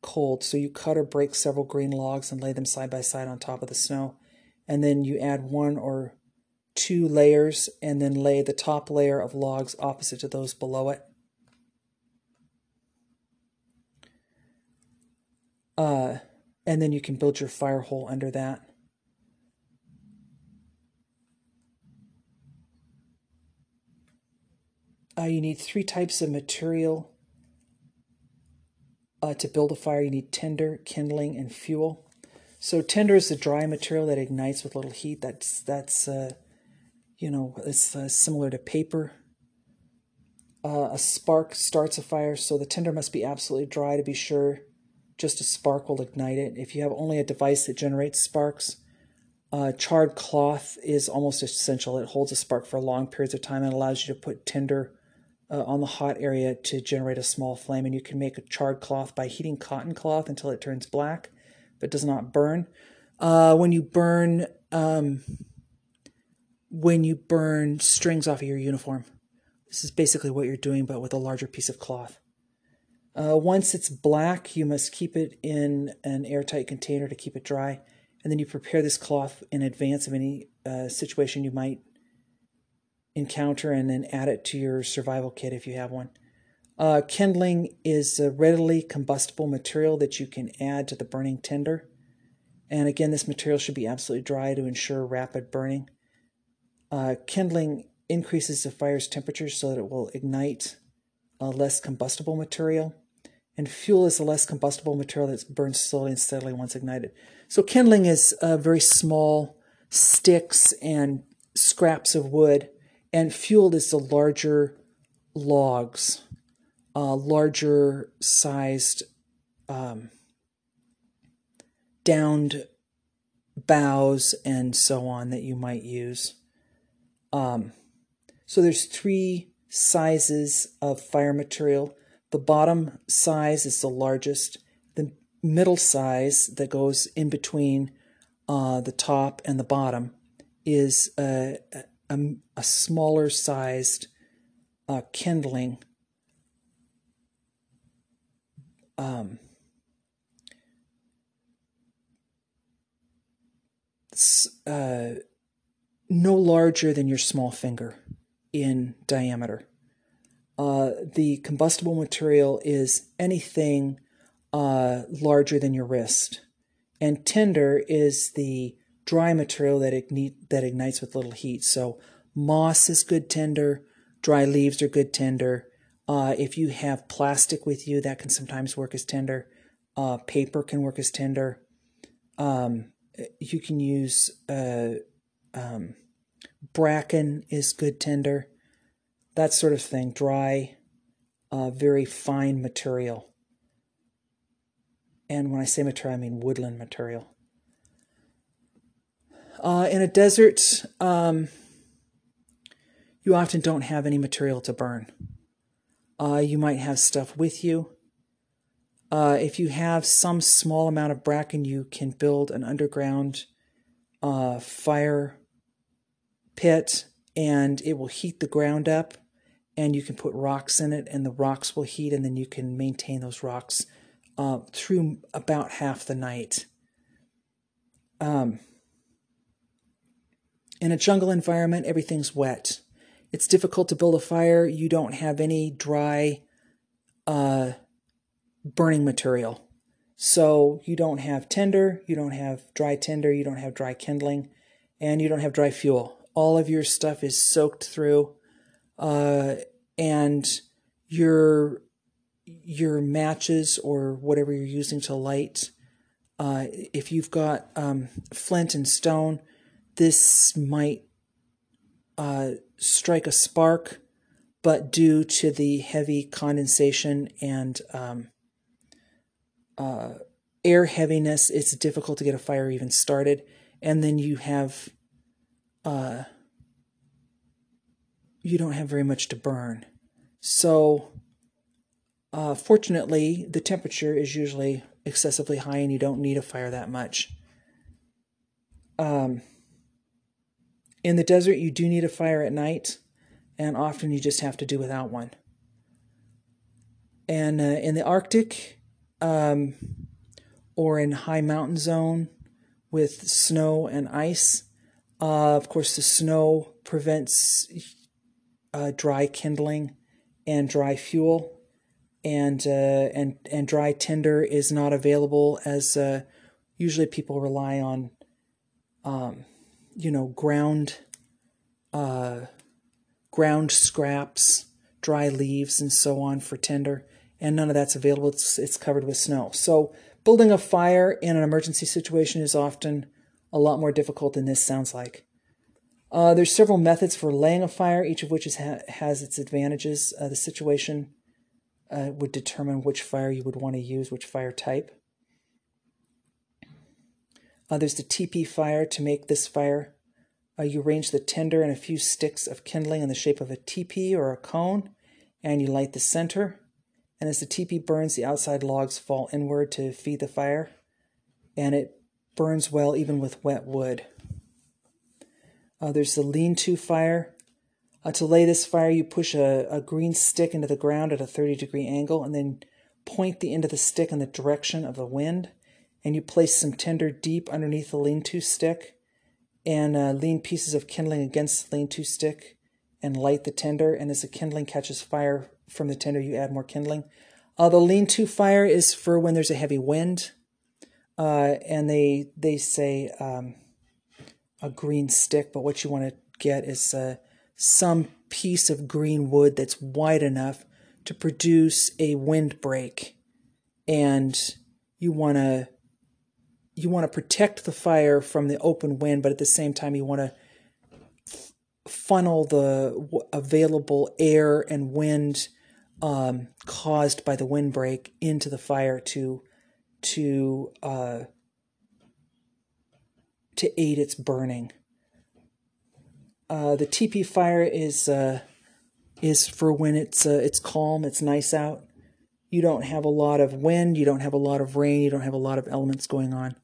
cold. So you cut or break several green logs and lay them side by side on top of the snow. And then you add one or two layers and then lay the top layer of logs opposite to those below it. Uh, and then you can build your fire hole under that. Uh, you need three types of material uh, to build a fire, you need tinder, kindling, and fuel. So tinder is the dry material that ignites with little heat. That's that's uh, you know it's uh, similar to paper. Uh, a spark starts a fire, so the tinder must be absolutely dry to be sure. Just a spark will ignite it. If you have only a device that generates sparks, uh, charred cloth is almost essential. It holds a spark for long periods of time and allows you to put tinder uh, on the hot area to generate a small flame. And you can make a charred cloth by heating cotton cloth until it turns black but does not burn. Uh, when you burn, um, when you burn strings off of your uniform, this is basically what you're doing, but with a larger piece of cloth. Uh, once it's black, you must keep it in an airtight container to keep it dry. And then you prepare this cloth in advance of any uh, situation you might encounter and then add it to your survival kit if you have one. Uh, kindling is a readily combustible material that you can add to the burning tinder. And again, this material should be absolutely dry to ensure rapid burning. Uh, kindling increases the fire's temperature so that it will ignite a less combustible material. And fuel is a less combustible material that burns slowly and steadily once ignited. So kindling is uh, very small sticks and scraps of wood, and fuel is the larger logs, uh, larger sized um, downed boughs and so on that you might use. Um, so there's three sizes of fire material. The bottom size is the largest. The middle size that goes in between uh, the top and the bottom is a, a, a smaller sized uh, kindling. Um, uh, no larger than your small finger in diameter. Uh, the combustible material is anything uh, larger than your wrist. And tinder is the dry material that, ignite, that ignites with little heat. So moss is good tinder, dry leaves are good tinder. Uh, if you have plastic with you, that can sometimes work as tinder. Uh, paper can work as tinder. Um, you can use uh, um, bracken is good tinder, that sort of thing. Dry, uh, very fine material. And when I say material, I mean woodland material. Uh, in a desert, um, you often don't have any material to burn. Uh, you might have stuff with you. Uh, if you have some small amount of bracken, you can build an underground uh, fire pit and it will heat the ground up and you can put rocks in it and the rocks will heat and then you can maintain those rocks uh, through about half the night. Um, in a jungle environment, everything's wet. It's difficult to build a fire. You don't have any dry uh, burning material. So you don't have tinder, you don't have dry tinder, you don't have dry kindling, and you don't have dry fuel. All of your stuff is soaked through, uh, and your your matches or whatever you're using to light. Uh, if you've got um, flint and stone, this might uh, strike a spark, but due to the heavy condensation and um, uh, air heaviness, it's difficult to get a fire even started. And then you have, uh, you don't have very much to burn. So, uh, fortunately, the temperature is usually excessively high and you don't need a fire that much. Um, in the desert, you do need a fire at night, and often you just have to do without one. And uh, in the Arctic, um, or in high mountain zone with snow and ice. Uh, of course, the snow prevents uh, dry kindling and dry fuel, and uh, and and dry tinder is not available as uh, usually people rely on, um, you know, ground uh, ground scraps, dry leaves, and so on for tinder and none of that's available. It's, it's covered with snow. So building a fire in an emergency situation is often a lot more difficult than this sounds like. Uh, there's several methods for laying a fire, each of which ha has its advantages. Uh, the situation uh, would determine which fire you would want to use, which fire type. Uh, there's the teepee fire. To make this fire, uh, you arrange the tinder and a few sticks of kindling in the shape of a teepee or a cone, and you light the center and as the teepee burns, the outside logs fall inward to feed the fire, and it burns well even with wet wood. Uh, there's the lean to fire. Uh, to lay this fire, you push a, a green stick into the ground at a 30 degree angle and then point the end of the stick in the direction of the wind, and you place some tinder deep underneath the lean to stick and uh, lean pieces of kindling against the lean to stick and light the tinder. And as the kindling catches fire from the tinder, you add more kindling. Uh, the lean to fire is for when there's a heavy wind. Uh, and they they say um, a green stick, but what you want to get is uh, some piece of green wood that's wide enough to produce a windbreak, and you want to you want to protect the fire from the open wind, but at the same time you want to funnel the available air and wind um, caused by the windbreak into the fire to to uh, to aid its burning. Uh, the teepee fire is uh, is for when it's uh, it's calm, it's nice out. You don't have a lot of wind, you don't have a lot of rain, you don't have a lot of elements going on,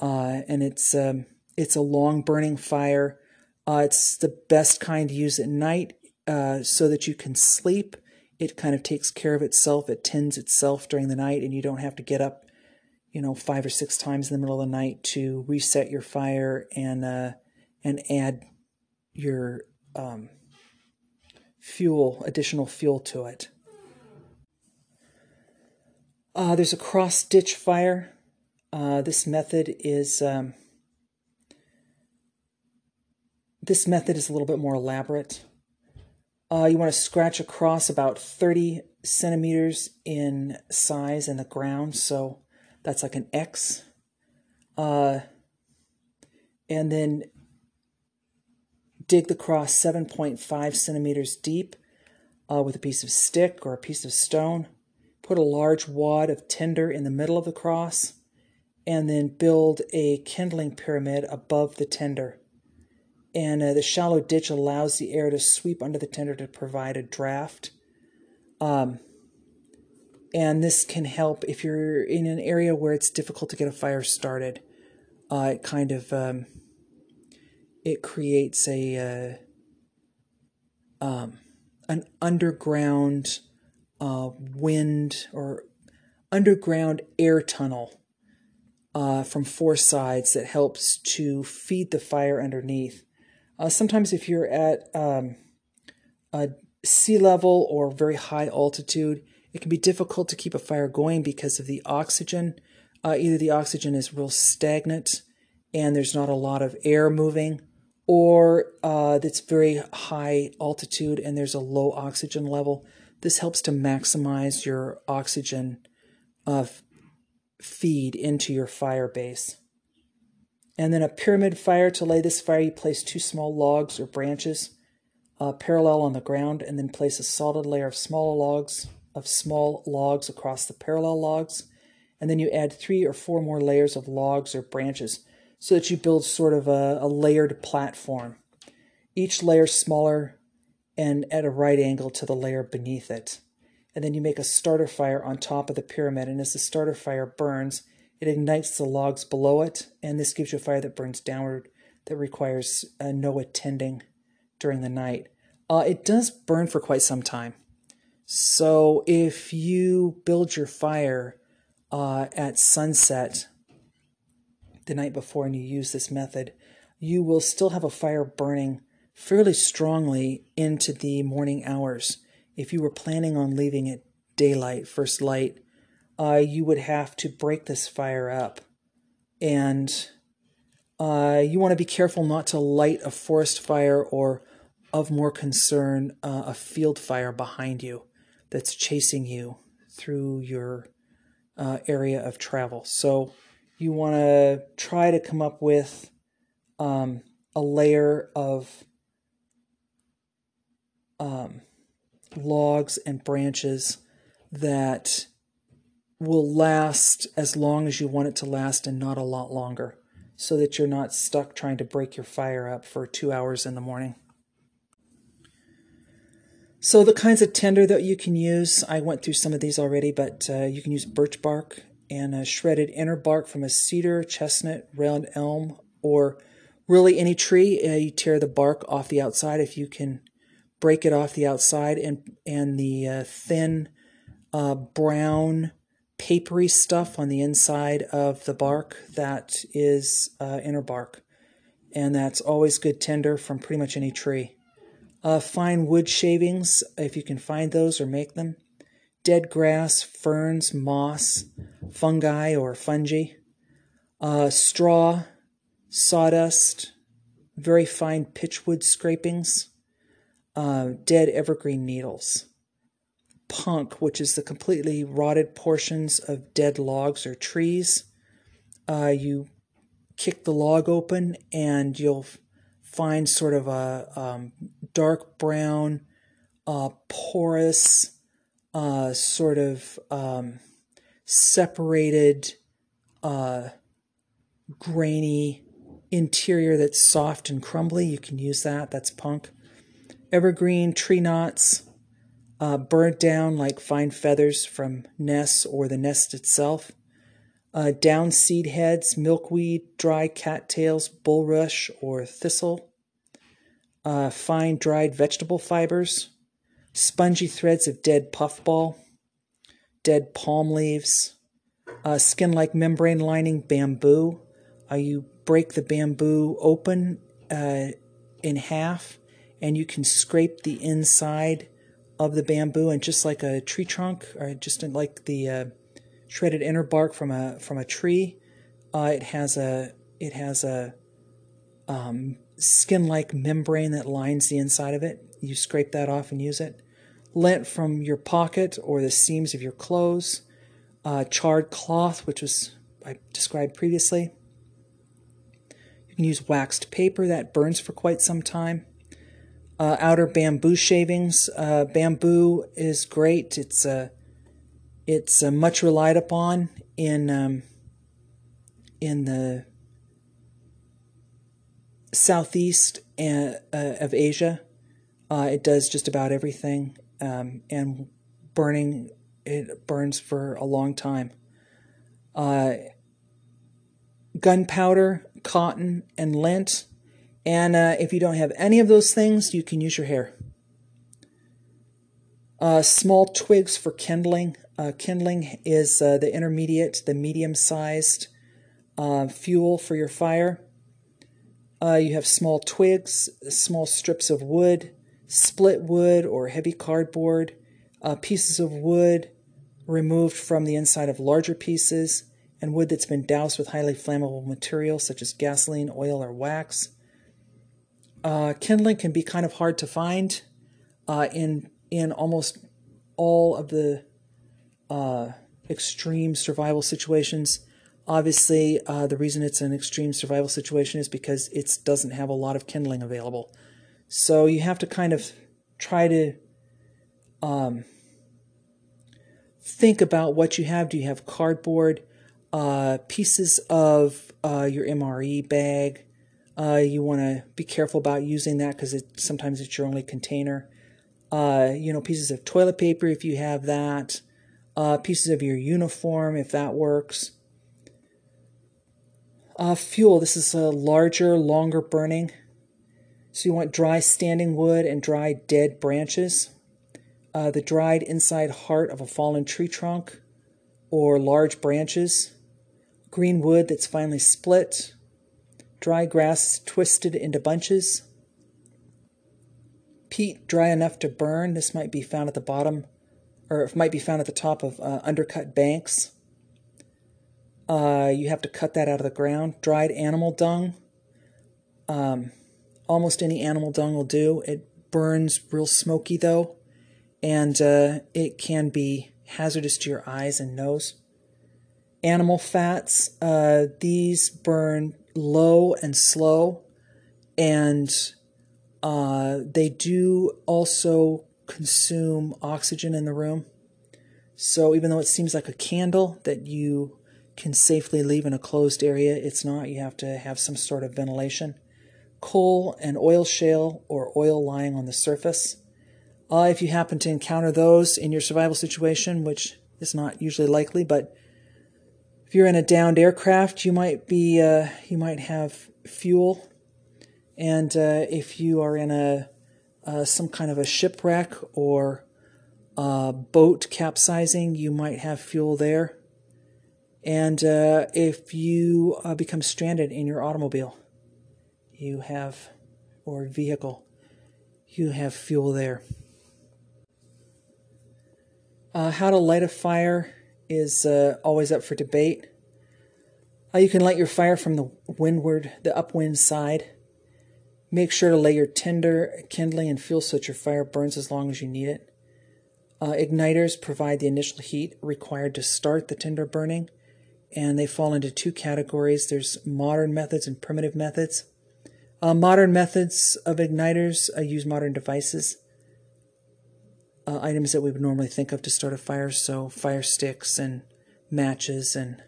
uh, and it's um, it's a long burning fire. Uh, it's the best kind to use at night uh, so that you can sleep. It kind of takes care of itself. It tends itself during the night, and you don't have to get up, you know, five or six times in the middle of the night to reset your fire and uh, and add your um, fuel, additional fuel to it. Uh, there's a cross ditch fire. Uh, this method is um, this method is a little bit more elaborate. Uh, you want to scratch across about 30 centimeters in size in the ground, so that's like an X. Uh, and then dig the cross 7.5 centimeters deep uh, with a piece of stick or a piece of stone. Put a large wad of tinder in the middle of the cross, and then build a kindling pyramid above the tender. And uh, the shallow ditch allows the air to sweep under the tender to provide a draft. Um, and this can help if you're in an area where it's difficult to get a fire started. Uh, it kind of um, it creates a uh, um, an underground uh, wind or underground air tunnel uh, from four sides that helps to feed the fire underneath. Uh, sometimes, if you're at um, a sea level or very high altitude, it can be difficult to keep a fire going because of the oxygen. Uh, either the oxygen is real stagnant and there's not a lot of air moving, or uh, it's very high altitude and there's a low oxygen level. This helps to maximize your oxygen uh, feed into your fire base. And then a pyramid fire. To lay this fire, you place two small logs or branches uh, parallel on the ground, and then place a solid layer of small logs of small logs across the parallel logs. And then you add three or four more layers of logs or branches so that you build sort of a, a layered platform. Each layer smaller and at a right angle to the layer beneath it. And then you make a starter fire on top of the pyramid, and as the starter fire burns, it ignites the logs below it, and this gives you a fire that burns downward that requires uh, no attending during the night. Uh, it does burn for quite some time. So if you build your fire uh, at sunset the night before and you use this method, you will still have a fire burning fairly strongly into the morning hours. If you were planning on leaving at daylight, first light, uh, you would have to break this fire up. And uh, you want to be careful not to light a forest fire or, of more concern, uh, a field fire behind you that's chasing you through your uh, area of travel. So, you want to try to come up with um, a layer of um, logs and branches that will last as long as you want it to last and not a lot longer so that you're not stuck trying to break your fire up for two hours in the morning. So, the kinds of tinder that you can use, I went through some of these already, but uh, you can use birch bark, and shredded inner bark from a cedar, chestnut, round elm, or really any tree. Uh, you tear the bark off the outside if you can break it off the outside, and and the uh, thin uh, brown, papery stuff on the inside of the bark that is uh, inner bark. And that's always good tinder from pretty much any tree. Uh, fine wood shavings, if you can find those or make them. Dead grass, ferns, moss, fungi or fungi. Uh, straw, sawdust, very fine pitchwood scrapings, uh, dead evergreen needles. Punk, which is the completely rotted portions of dead logs or trees. Uh, you kick the log open and you'll find sort of a um, dark brown, uh, porous, uh, sort of um, separated, uh, grainy interior that's soft and crumbly. You can use that. That's punk. Evergreen tree knots, uh, burnt down like fine feathers from nests or the nest itself. Uh, down seed heads, milkweed, dry cattails, bulrush, or thistle uh, fine dried vegetable fibers, spongy threads of dead puffball, dead palm leaves, uh, skin like membrane lining bamboo. Uh, you break the bamboo open uh, in half and you can scrape the inside of the bamboo and just like a tree trunk or just like the uh, shredded inner bark from a from a tree uh, it has a it has a um, skin like membrane that lines the inside of it. You scrape that off and use it. Lint from your pocket or the seams of your clothes. Uh, charred cloth, which was I described previously. You can use waxed paper that burns for quite some time. Uh, outer bamboo shavings. Uh, bamboo is great. It's uh, it's uh, much relied upon in um, in the southeast uh, of Asia. It does just about everything, um, and burning it burns for a long time. Gunpowder, cotton, and lint. And uh, if you don't have any of those things, you can use your hair. Uh, small twigs for kindling. Uh, kindling is the intermediate, the medium sized fuel for your fire. Uh, you have small twigs, small strips of wood, split wood or heavy cardboard, uh, pieces of wood removed from the inside of larger pieces, and wood that's been doused with highly flammable materials such as gasoline, oil, or wax. Uh, kindling can be kind of hard to find uh, in in almost all of the uh, extreme survival situations. Obviously, uh, the reason it's an extreme survival situation is because it doesn't have a lot of kindling available. So you have to kind of try to um, think about what you have. Do you have cardboard, uh, pieces of uh, your MRE bag? Uh, you want to be careful about using that because it, sometimes it's your only container. Uh, you know, pieces of toilet paper if you have that. Uh, pieces of your uniform if that works. Uh, fuel, this is a larger, longer burning. So you want dry standing wood and dry dead branches. Uh, the dried inside heart of a fallen tree trunk or large branches. Green wood that's finely split. Dry grass twisted into bunches. Peat dry enough to burn. This might be found at the bottom, or it might be found at the top of uh, undercut banks. Uh, you have to cut that out of the ground. Dried animal dung. Um, almost any animal dung will do. It burns real smoky though, and uh, it can be hazardous to your eyes and nose. Animal fats. Uh, these burn low and slow, and uh, they do also consume oxygen in the room. So even though it seems like a candle that you can safely leave in a closed area. It's not. You have to have some sort of ventilation. Coal and oil shale or oil lying on the surface. Uh, if you happen to encounter those in your survival situation, which is not usually likely, but if you're in a downed aircraft, you might be uh, you might have fuel, and uh, if you are in a uh, some kind of a shipwreck or a boat capsizing, you might have fuel there. And uh, if you uh, become stranded in your automobile, you have, or vehicle, you have fuel there. Uh, how to light a fire is uh, always up for debate. Uh, you can light your fire from the windward, the upwind side. Make sure to lay your tinder, kindling, and fuel so that your fire burns as long as you need it. Uh, igniters provide the initial heat required to start the tinder burning, and they fall into two categories. There's modern methods and primitive methods. Uh, modern methods of igniters uh, use modern devices, uh, items that we would normally think of to start a fire, so fire sticks and matches, and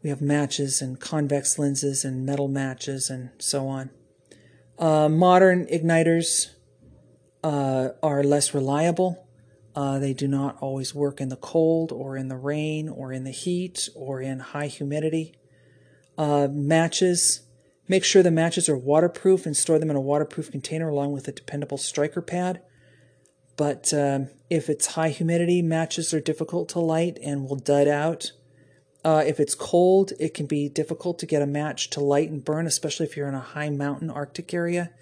we have matches and convex lenses and metal matches and so on. Uh, modern igniters uh, are less reliable. Uh, they do not always work in the cold or in the rain or in the heat or in high humidity. Uh, matches, make sure the matches are waterproof and store them in a waterproof container along with a dependable striker pad. But um, if it's high humidity, matches are difficult to light and will dud out. Uh, if it's cold, it can be difficult to get a match to light and burn, especially if you're in a high mountain Arctic area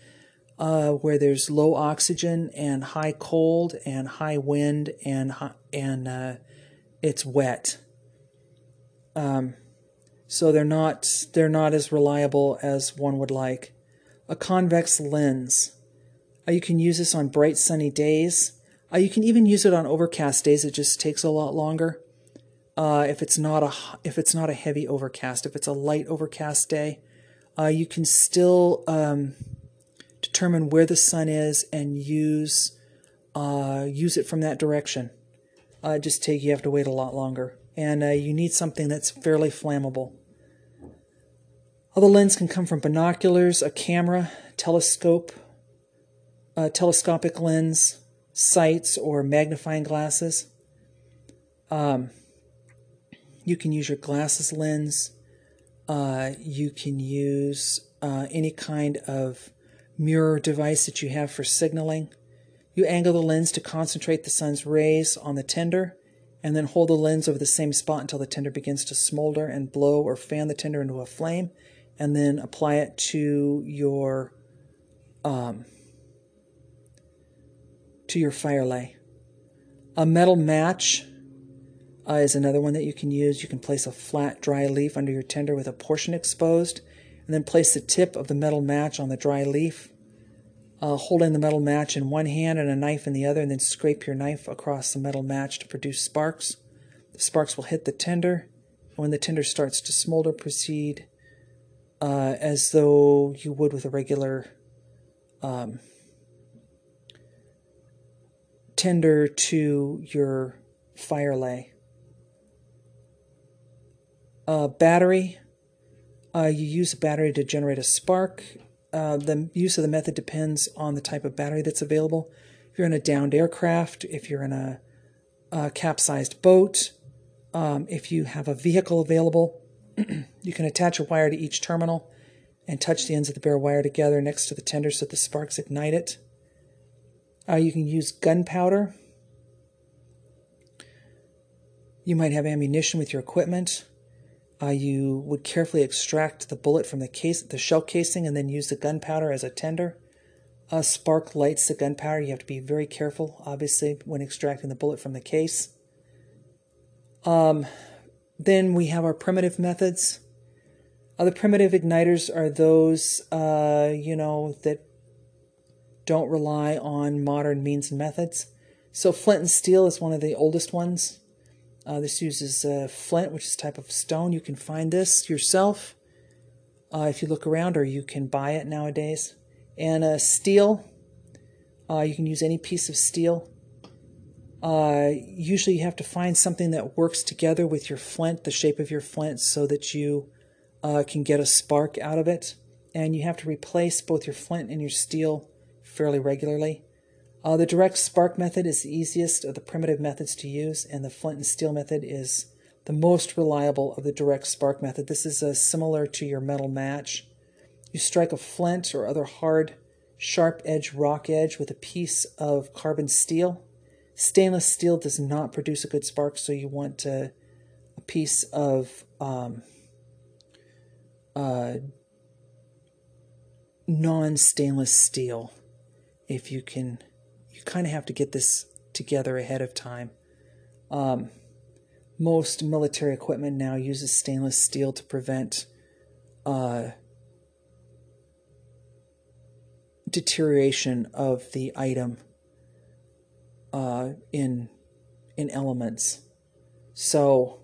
uh, where there's low oxygen and high cold and high wind and and uh, it's wet. Um, so they're not they're not as reliable as one would like. A convex lens. You can use this on bright sunny days. You can even use it on overcast days. It just takes a lot longer. Uh, if it's not a if it's not a heavy overcast, if it's a light overcast day, uh, you can still um, determine where the sun is and use uh, use it from that direction. Uh, just take you have to wait a lot longer, and uh, you need something that's fairly flammable. Other lens can come from binoculars, a camera, telescope, a telescopic lens, sights, or magnifying glasses. Um, you can use your glasses lens. Uh, you can use uh, any kind of mirror device that you have for signaling. You angle the lens to concentrate the sun's rays on the tinder, and then hold the lens over the same spot until the tinder begins to smolder and blow or fan the tinder into a flame, and then apply it to your um, to your fire lay. A metal match uh, is another one that you can use. You can place a flat, dry leaf under your tinder with a portion exposed, and then place the tip of the metal match on the dry leaf, uh, holding the metal match in one hand and a knife in the other, and then scrape your knife across the metal match to produce sparks. The sparks will hit the tinder, and when the tinder starts to smolder, proceed uh, as though you would with a regular um, tinder to your fire lay battery. Uh, you use a battery to generate a spark. Uh, the use of the method depends on the type of battery that's available. If you're in a downed aircraft, if you're in a, a capsized boat, um, if you have a vehicle available, <clears throat> you can attach a wire to each terminal and touch the ends of the bare wire together next to the tender so the sparks ignite it. Uh, you can use gunpowder. You might have ammunition with your equipment. Uh, you would carefully extract the bullet from the case, the shell casing, and then use the gunpowder as a tender. A spark lights the gunpowder. You have to be very careful, obviously, when extracting the bullet from the case. Um, then we have our primitive methods. Uh, the primitive igniters are those, uh, you know, that don't rely on modern means and methods. So flint and steel is one of the oldest ones. Uh, this uses uh, flint, which is a type of stone. You can find this yourself uh, if you look around, or you can buy it nowadays. And uh, steel, uh, you can use any piece of steel. Uh, usually, you have to find something that works together with your flint, the shape of your flint, so that you can get a spark out of it. And you have to replace both your flint and your steel fairly regularly. Uh, the direct spark method is the easiest of the primitive methods to use, and the flint and steel method is the most reliable of the direct spark method. This is uh, similar to your metal match. You strike a flint or other hard, sharp edge rock edge with a piece of carbon steel, Stainless steel does not produce a good spark, so you want a, a piece of um, uh, non stainless steel. If you can, you kind of have to get this together ahead of time. Um, most military equipment now uses stainless steel to prevent uh, deterioration of the item uh, in in elements. So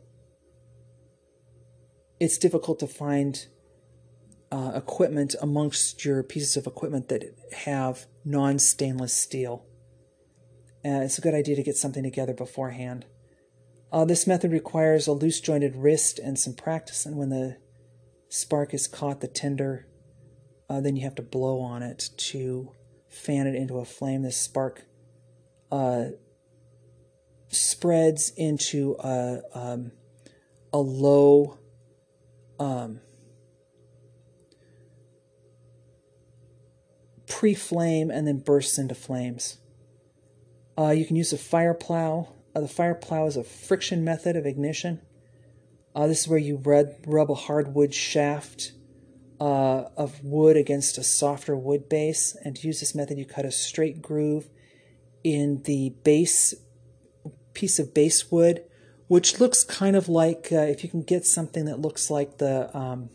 it's difficult to find uh, equipment amongst your pieces of equipment that have non stainless steel. Uh, it's a good idea to get something together beforehand. Uh, this method requires a loose jointed wrist and some practice, and when the spark is caught, the tinder, uh, then you have to blow on it to fan it into a flame. This spark uh, spreads into a, um, a low um, pre flame and then bursts into flames. Uh, you can use a fire plow. Uh, the fire plow is a friction method of ignition. Uh, this is where you rub, a hardwood shaft uh, of wood against a softer wood base. And to use this method, you cut a straight groove in the base piece of base wood, which looks kind of like uh, if you can get something that looks like the um,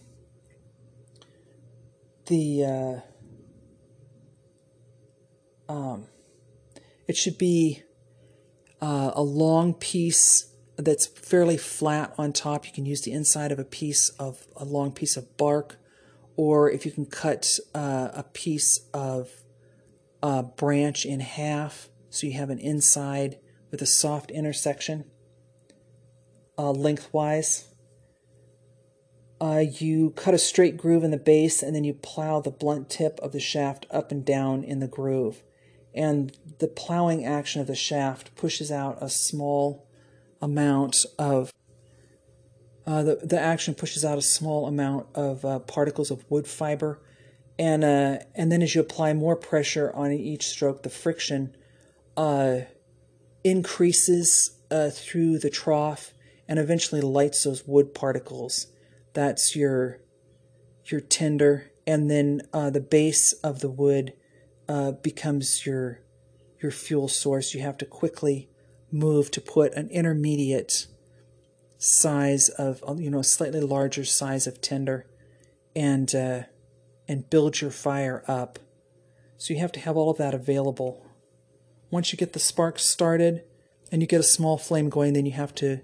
the uh, um, it should be uh, a long piece that's fairly flat on top. You can use the inside of a piece of a long piece of bark, or if you can cut uh, a piece of a branch in half so you have an inside with a soft intersection uh, lengthwise. Uh, you cut a straight groove in the base and then you plow the blunt tip of the shaft up and down in the groove and the plowing action of the shaft pushes out a small amount of uh, the, the action pushes out a small amount of uh, particles of wood fiber. And uh, and then as you apply more pressure on each stroke the friction uh, increases uh, through the trough and eventually lights those wood particles. That's your your tinder. And then uh, the base of the wood uh, becomes your your fuel source. You have to quickly move to put an intermediate size of you know a slightly larger size of tinder and uh, and build your fire up. So you have to have all of that available. Once you get the sparks started and you get a small flame going, then you have to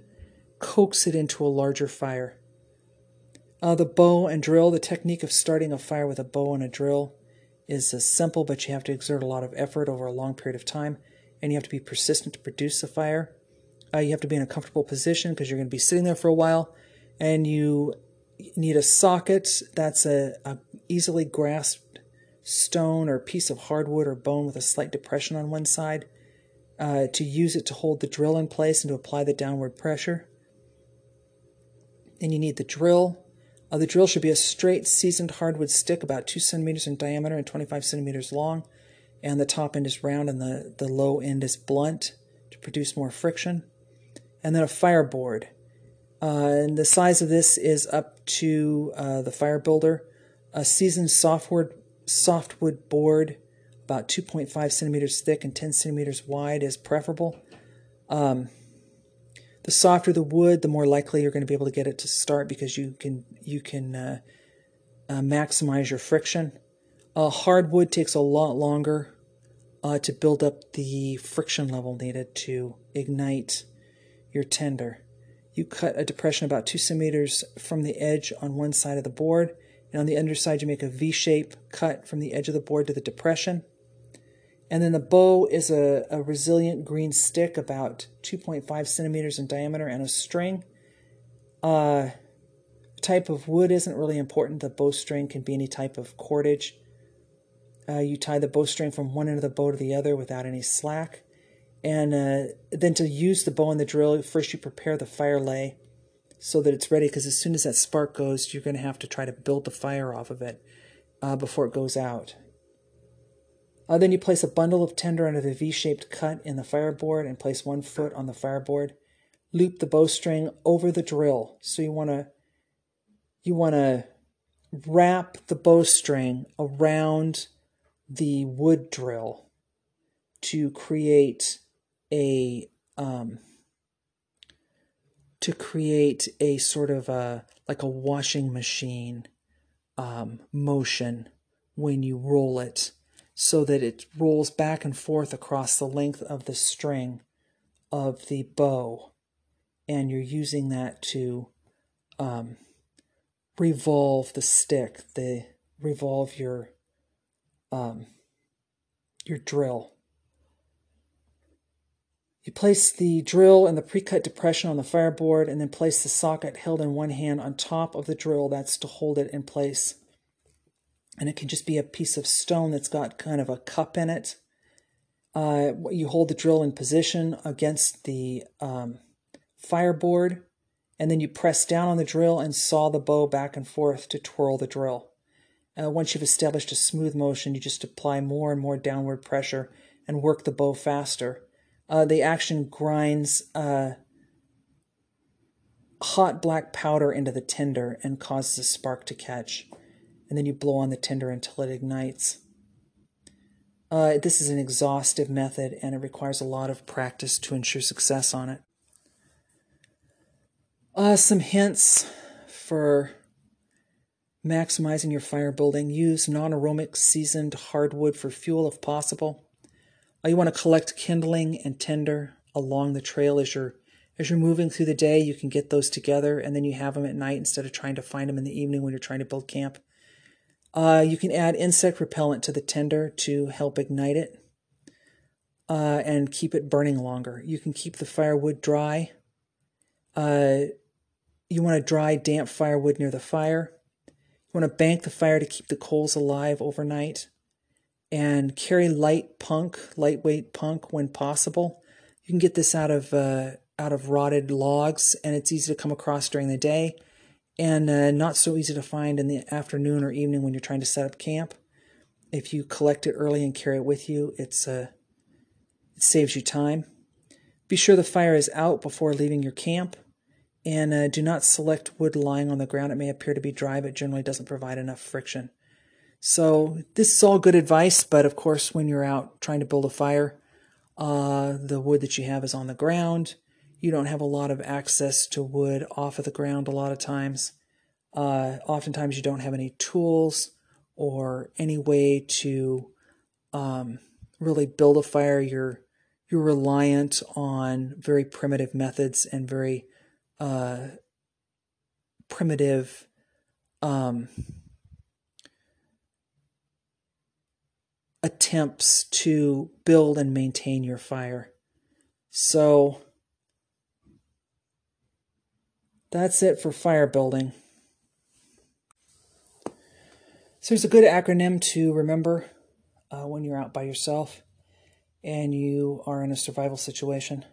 coax it into a larger fire. Uh, the bow and drill, the technique of starting a fire with a bow and a drill is simple, but you have to exert a lot of effort over a long period of time, and you have to be persistent to produce a fire. Uh, you have to be in a comfortable position because you're going to be sitting there for a while, and you need a socket that's a, a easily grasped stone or piece of hardwood or bone with a slight depression on one side uh, to use it to hold the drill in place and to apply the downward pressure. And you need the drill uh, the drill should be a straight, seasoned hardwood stick about 2 centimeters in diameter and 25 centimeters long, and the top end is round and the, the low end is blunt to produce more friction. And then a fireboard. Uh, and the size of this is up to uh, the fire builder. A seasoned softwood, softwood board, about 2.5 centimeters thick and 10 centimeters wide, is preferable. Um, the softer the wood, the more likely you're going to be able to get it to start because you can you can uh, uh, maximize your friction. Uh, hardwood takes a lot longer uh, to build up the friction level needed to ignite your tinder. You cut a depression about two centimeters from the edge on one side of the board, and on the underside you make a V-shape cut from the edge of the board to the depression. And then the bow is a, a resilient green stick about 2.5 centimeters in diameter and a string. Uh, type of wood isn't really important. The bowstring can be any type of cordage. Uh, you tie the bowstring from one end of the bow to the other without any slack. And uh, then to use the bow and the drill, first you prepare the fire lay so that it's ready because as soon as that spark goes, you're going to have to try to build the fire off of it uh, before it goes out. Uh, then you place a bundle of tinder under the V-shaped cut in the fireboard and place one foot on the fireboard. Loop the bowstring over the drill. So you want to you want to wrap the bowstring around the wood drill to create a um, to create a sort of a like a washing machine um, motion when you roll it so that it rolls back and forth across the length of the string of the bow and you're using that to um, revolve the stick the revolve your um, your drill you place the drill in the pre-cut depression on the fireboard and then place the socket held in one hand on top of the drill. That's to hold it in place. And it can just be a piece of stone that's got kind of a cup in it. Uh, you hold the drill in position against the um, fireboard and then you press down on the drill and saw the bow back and forth to twirl the drill. Uh, once you've established a smooth motion, you just apply more and more downward pressure and work the bow faster uh, the action grinds uh, hot black powder into the tinder and causes a spark to catch. And then you blow on the tinder until it ignites. Uh, this is an exhaustive method and it requires a lot of practice to ensure success on it. Uh, some hints for maximizing your fire building use non aromatic seasoned hardwood for fuel if possible. Uh, you want to collect kindling and tinder along the trail as you're as you're moving through the day. You can get those together, and then you have them at night instead of trying to find them in the evening when you're trying to build camp. Uh, you can add insect repellent to the tinder to help ignite it uh, and keep it burning longer. You can keep the firewood dry. Uh, you want to dry, damp firewood near the fire. You want to bank the fire to keep the coals alive overnight and carry light punk, lightweight punk when possible. You can get this out of uh, out of rotted logs, and it's easy to come across during the day, and uh, not so easy to find in the afternoon or evening when you're trying to set up camp. If you collect it early and carry it with you, it's uh, it saves you time. Be sure the fire is out before leaving your camp, and uh, do not select wood lying on the ground. It may appear to be dry, but generally doesn't provide enough friction. So this is all good advice, but of course, when you're out trying to build a fire, uh, the wood that you have is on the ground. You don't have a lot of access to wood off of the ground a lot of times. Uh, oftentimes, you don't have any tools or any way to um, really build a fire. You're you're reliant on very primitive methods and very uh, primitive um, attempts to build and maintain your fire. So that's it for fire building. So there's a good acronym to remember uh, when you're out by yourself and you are in a survival situation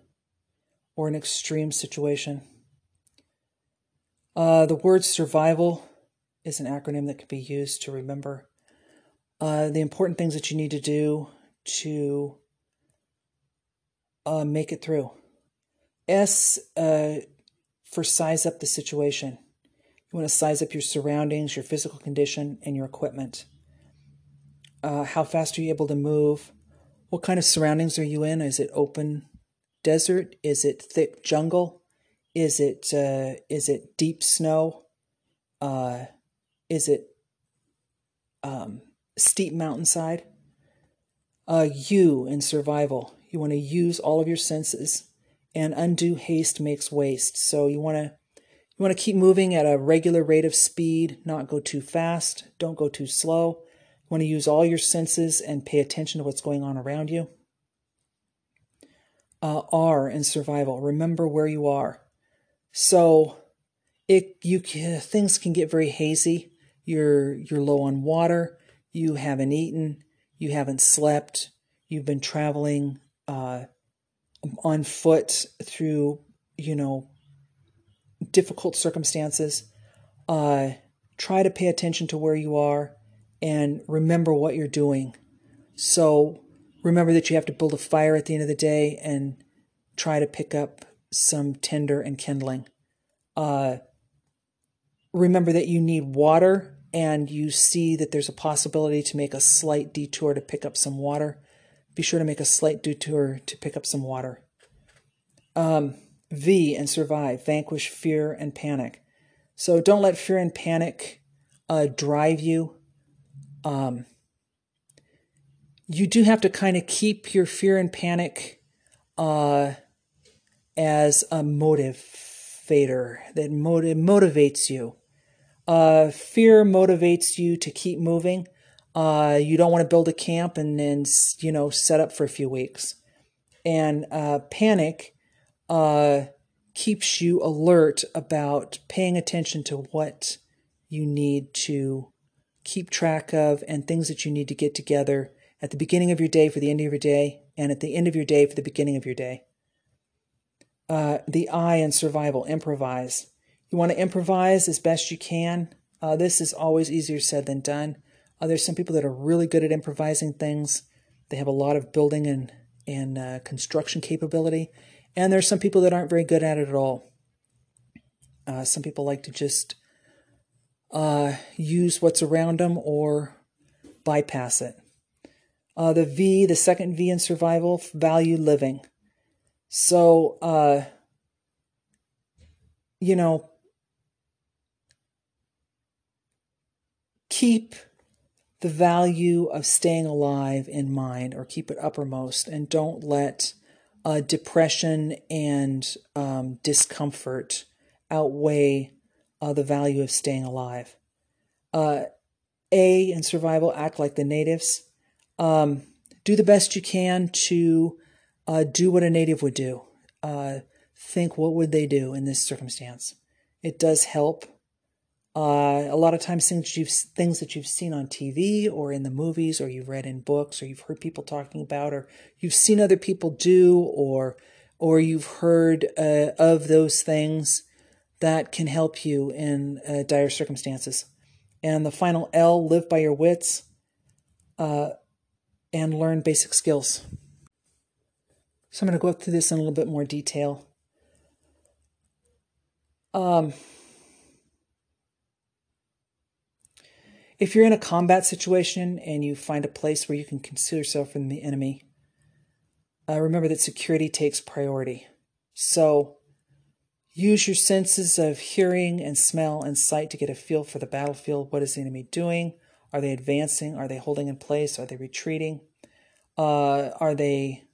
or an extreme situation. Uh, the word survival is an acronym that can be used to remember uh, the important things that you need to do to uh, make it through. S uh, for size up the situation. You want to size up your surroundings, your physical condition, and your equipment. Uh, how fast are you able to move? What kind of surroundings are you in? Is it open desert? Is it thick jungle? Is it uh, is it deep snow? Uh, is it um, steep mountainside. Uh, you in survival. You want to use all of your senses, and undue haste makes waste. So you want to you want to keep moving at a regular rate of speed, not go too fast, don't go too slow. You want to use all your senses and pay attention to what's going on around you. Uh, R in survival. Remember where you are. So it you things can get very hazy. You're you're low on water you haven't eaten, you haven't slept, you've been traveling uh, on foot through, you know, difficult circumstances. Uh, try to pay attention to where you are and remember what you're doing So remember that you have to build a fire at the end of the day and try to pick up some tinder and kindling. Uh, remember that you need water and you see that there's a possibility to make a slight detour to pick up some water. Be sure to make a slight detour to pick up some water. Um, v and survive, vanquish fear and panic. So don't let fear and panic uh, drive you. Um, you do have to kind of keep your fear and panic uh, as a motivator that motiv- motivates you. Uh, fear motivates you to keep moving. Uh, you don't want to build a camp and then you know set up for a few weeks. And uh, panic uh, keeps you alert about paying attention to what you need to keep track of and things that you need to get together at the beginning of your day for the end of your day, and at the end of your day for the beginning of your day. Uh, the I in survival, improvise. You want to improvise as best you can. Uh, this is always easier said than done. Uh, there's some people that are really good at improvising things. They have a lot of building and and uh, construction capability, and there's some people that aren't very good at it at all. Uh, some people like to just uh, use what's around them or bypass it. Uh, the V, the second V in survival, value living. So, uh, you know, keep the value of staying alive in mind or keep it uppermost and don't let uh, depression and um, discomfort outweigh uh, the value of staying alive. Uh, a in survival, act like the natives. Um, do the best you can to uh, do what a native would do. Uh, think what would they do in this circumstance. It does help. Uh, a lot of times, things you've things that you've seen on TV or in the movies, or you've read in books, or you've heard people talking about, or you've seen other people do, or or you've heard uh, of those things that can help you in uh, dire circumstances. And the final L, live by your wits. Uh, and learn basic skills. So I'm going to go through this in a little bit more detail. Um, if you're in a combat situation and you find a place where you can conceal yourself from the enemy, uh, remember that security takes priority. So use your senses of hearing and smell and sight to get a feel for the battlefield. What is the enemy doing? Are they advancing? Are they holding in place? Are they retreating? Uh, are they?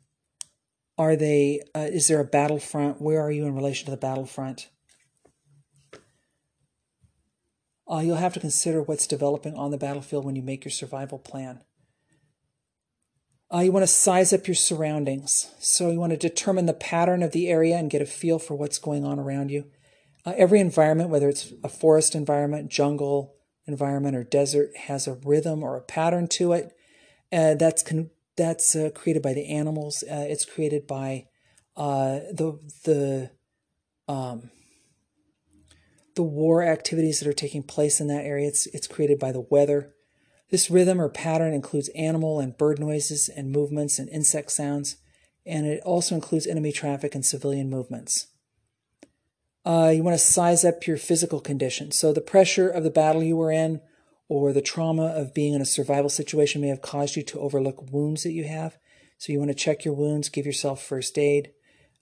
Are they? Uh, is there a battlefront? Where are you in relation to the battlefront? Uh, you'll have to consider what's developing on the battlefield when you make your survival plan. Uh, you want to size up your surroundings. So you want to determine the pattern of the area and get a feel for what's going on around you. Uh, every environment, whether it's a forest environment, jungle, environment or desert has a rhythm or a pattern to it. Uh, that's con- that's uh, created by the animals. Uh, it's created by uh, the the um, the war activities that are taking place in that area. It's it's created by the weather. This rhythm or pattern includes animal and bird noises and movements and insect sounds, and it also includes enemy traffic and civilian movements. Uh, you want to size up your physical condition. So the pressure of the battle you were in or the trauma of being in a survival situation may have caused you to overlook wounds that you have. So you want to check your wounds, give yourself first aid.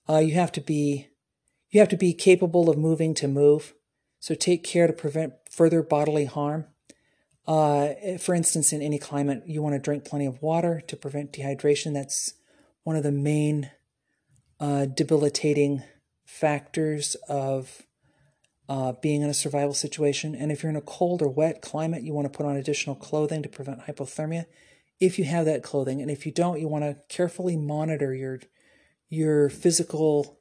Uh, you have to be you have to be capable of moving to move. So take care to prevent further bodily harm. Uh, for instance, in any climate, you want to drink plenty of water to prevent dehydration. That's one of the main uh, debilitating factors of uh, being in a survival situation. And if you're in a cold or wet climate, you want to put on additional clothing to prevent hypothermia if you have that clothing. And if you don't, you want to carefully monitor your your physical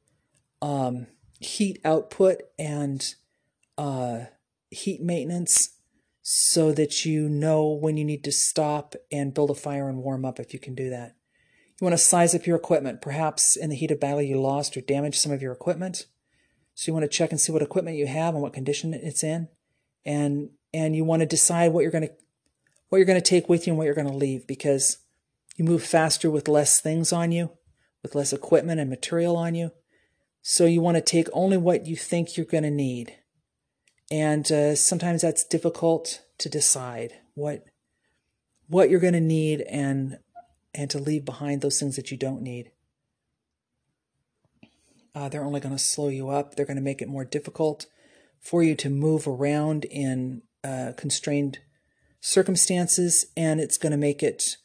um, heat output and uh, heat maintenance so that you know when you need to stop and build a fire and warm up if you can do that. You want to size up your equipment. Perhaps in the heat of battle you lost or damaged some of your equipment. So you want to check and see what equipment you have and what condition it's in. And and you want to decide what you're going to what you're going to take with you and what you're going to leave because You move faster with less things on you, with less equipment and material on you. So you want to take only what you think you're going to need. And uh, sometimes that's difficult to decide what what you're going to need and and to leave behind those things that you don't need. Uh, they're only going to slow you up. They're going to make it more difficult for you to move around in uh, constrained circumstances, and it's going to make it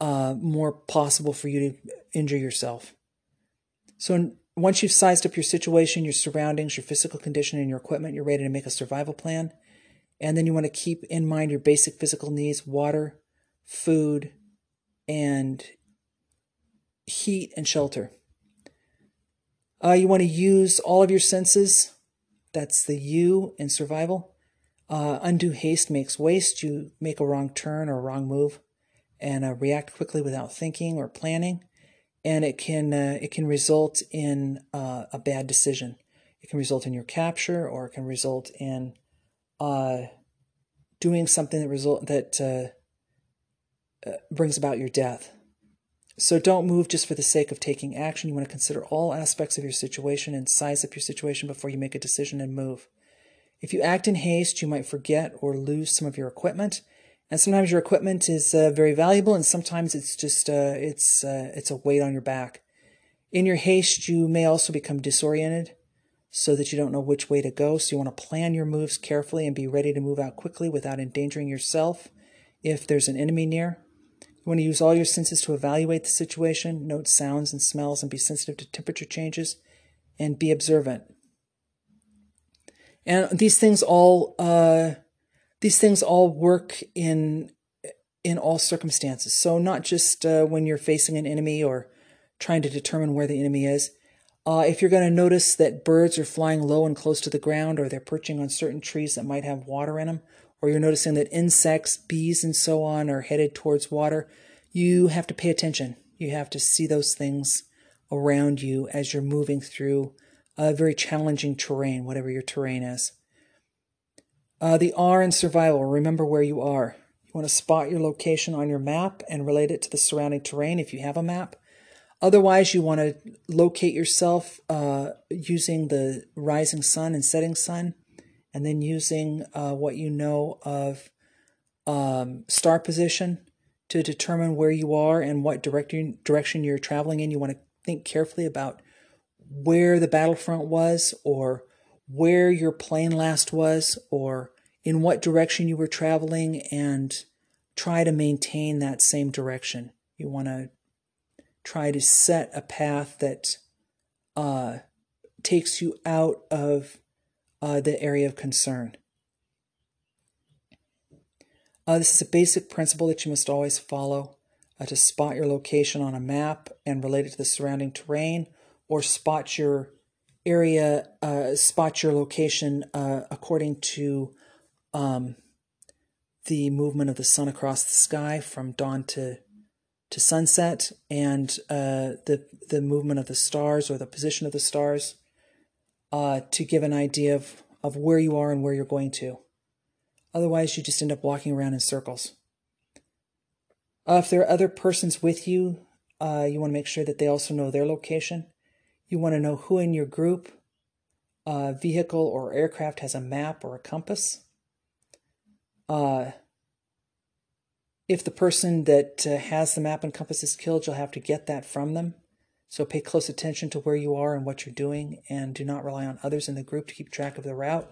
uh, more possible for you to injure yourself. So, once you've sized up your situation, your surroundings, your physical condition, and your equipment, you're ready to make a survival plan. And then you want to keep in mind your basic physical needs water, food, and heat and shelter. Uh, you want to use all of your senses. That's the U in survival. Uh, undue haste makes waste. You make a wrong turn or a wrong move and uh, react quickly without thinking or planning. And it can, uh, it can result in uh, a bad decision. It can result in your capture or it can result in uh, doing something that, result, that brings about your death. So don't move just for the sake of taking action. You want to consider all aspects of your situation and size up your situation before you make a decision and move. If you act in haste, you might forget or lose some of your equipment. And sometimes your equipment is uh, very valuable, and sometimes it's just uh, it's uh, it's a weight on your back. In your haste, you may also become disoriented, so that you don't know which way to go. So you want to plan your moves carefully and be ready to move out quickly without endangering yourself if there's an enemy near. You want to use all your senses to evaluate the situation, note sounds and smells, and be sensitive to temperature changes, and be observant. And these things all uh, these things all work in in all circumstances. So not just uh, when you're facing an enemy or trying to determine where the enemy is. Uh, if you're going to notice that birds are flying low and close to the ground, or they're perching on certain trees that might have water in them, or you're noticing that insects, bees, and so on are headed towards water, you have to pay attention. You have to see those things around you as you're moving through a very challenging terrain, whatever your terrain is. Uh, the R in survival, remember where you are. You want to spot your location on your map and relate it to the surrounding terrain if you have a map. Otherwise, you want to locate yourself uh, using the rising sun and setting sun and then using uh, what you know of um, star position to determine where you are and what direction direction you're traveling in. You want to think carefully about where the battlefront was or where your plane last was or in what direction you were traveling and try to maintain that same direction. You want to try to set a path that uh, takes you out of uh, the area of concern. Uh, this is a basic principle that you must always follow uh, to spot your location on a map and relate it to the surrounding terrain, or spot your area, uh, spot your location uh, according to um, the movement of the sun across the sky from dawn to to sunset, and uh, the the movement of the stars or the position of the stars uh, to give an idea of, of where you are and where you're going to. Otherwise, you just end up walking around in circles. Uh, if there are other persons with you, uh, you want to make sure that they also know their location. You want to know who in your group, uh, vehicle, or aircraft has a map or a compass. Uh, if the person that uh, has the map and compass is killed, you'll have to get that from them. So pay close attention to where you are and what you're doing, and do not rely on others in the group to keep track of the route.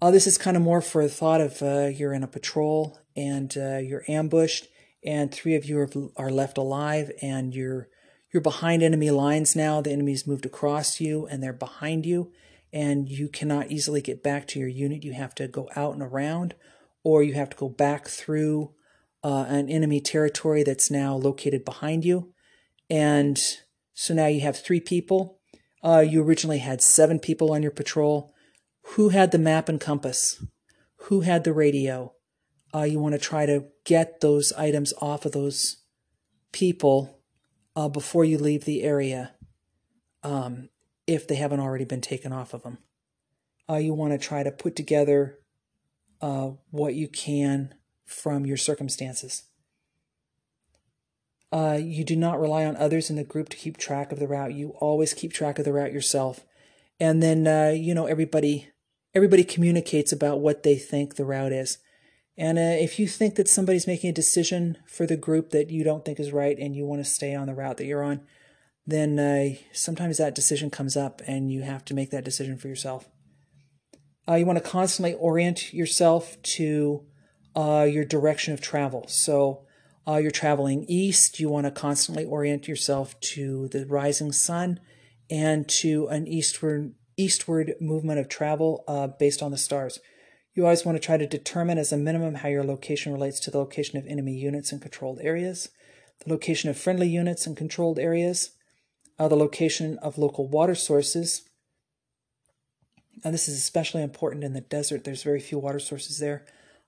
Uh, this is kind of more for the thought of uh, you're in a patrol and uh, you're ambushed, and three of you are, are left alive, and you're you're behind enemy lines now. The enemy's moved across you, and they're behind you, and you cannot easily get back to your unit. You have to go out and around, or you have to go back through uh, an enemy territory that's now located behind you, and so now you have three people. Uh, you originally had seven people on your patrol. Who had the map and compass? Who had the radio? Uh, you want to try to get those items off of those people uh, before you leave the area um, if they haven't already been taken off of them. Uh, you want to try to put together uh, what you can from your circumstances. Uh, you do not rely on others in the group to keep track of the route. You always keep track of the route yourself. And then, uh, you know, everybody everybody communicates about what they think the route is. And uh, if you think that somebody's making a decision for the group that you don't think is right and you want to stay on the route that you're on, then uh, sometimes that decision comes up and you have to make that decision for yourself. Uh, you want to constantly orient yourself to uh, your direction of travel. So, uh, you're traveling east, you want to constantly orient yourself to the rising sun and to an eastward eastward movement of travel uh, based on the stars. You always want to try to determine as a minimum how your location relates to the location of enemy units in controlled areas, the location of friendly units in controlled areas, uh, the location of local water sources. And this is especially important in the desert. There's very few water sources there.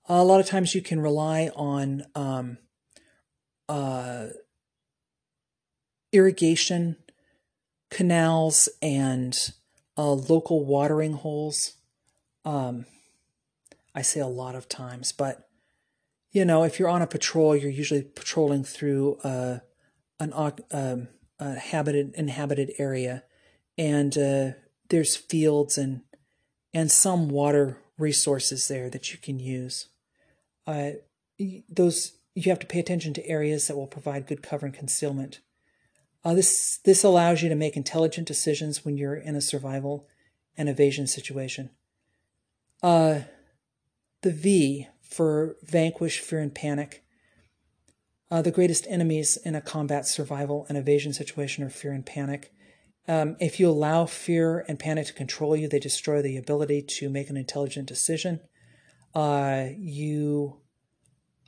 Uh, a lot of times you can rely on um, uh, irrigation canals and uh, local watering holes. Um, I say a lot of times, but you know, if you're on a patrol, you're usually patrolling through uh, an um, a habited inhabited area, and uh, there's fields and and some water resources there that you can use. Uh, those you have to pay attention to areas that will provide good cover and concealment. Uh, this this allows you to make intelligent decisions when you're in a survival and evasion situation. Uh, the V for vanquish, fear, and panic. Uh, the greatest enemies in a combat, survival, and evasion situation are fear and panic. Um, if you allow fear and panic to control you, they destroy the ability to make an intelligent decision. Uh, you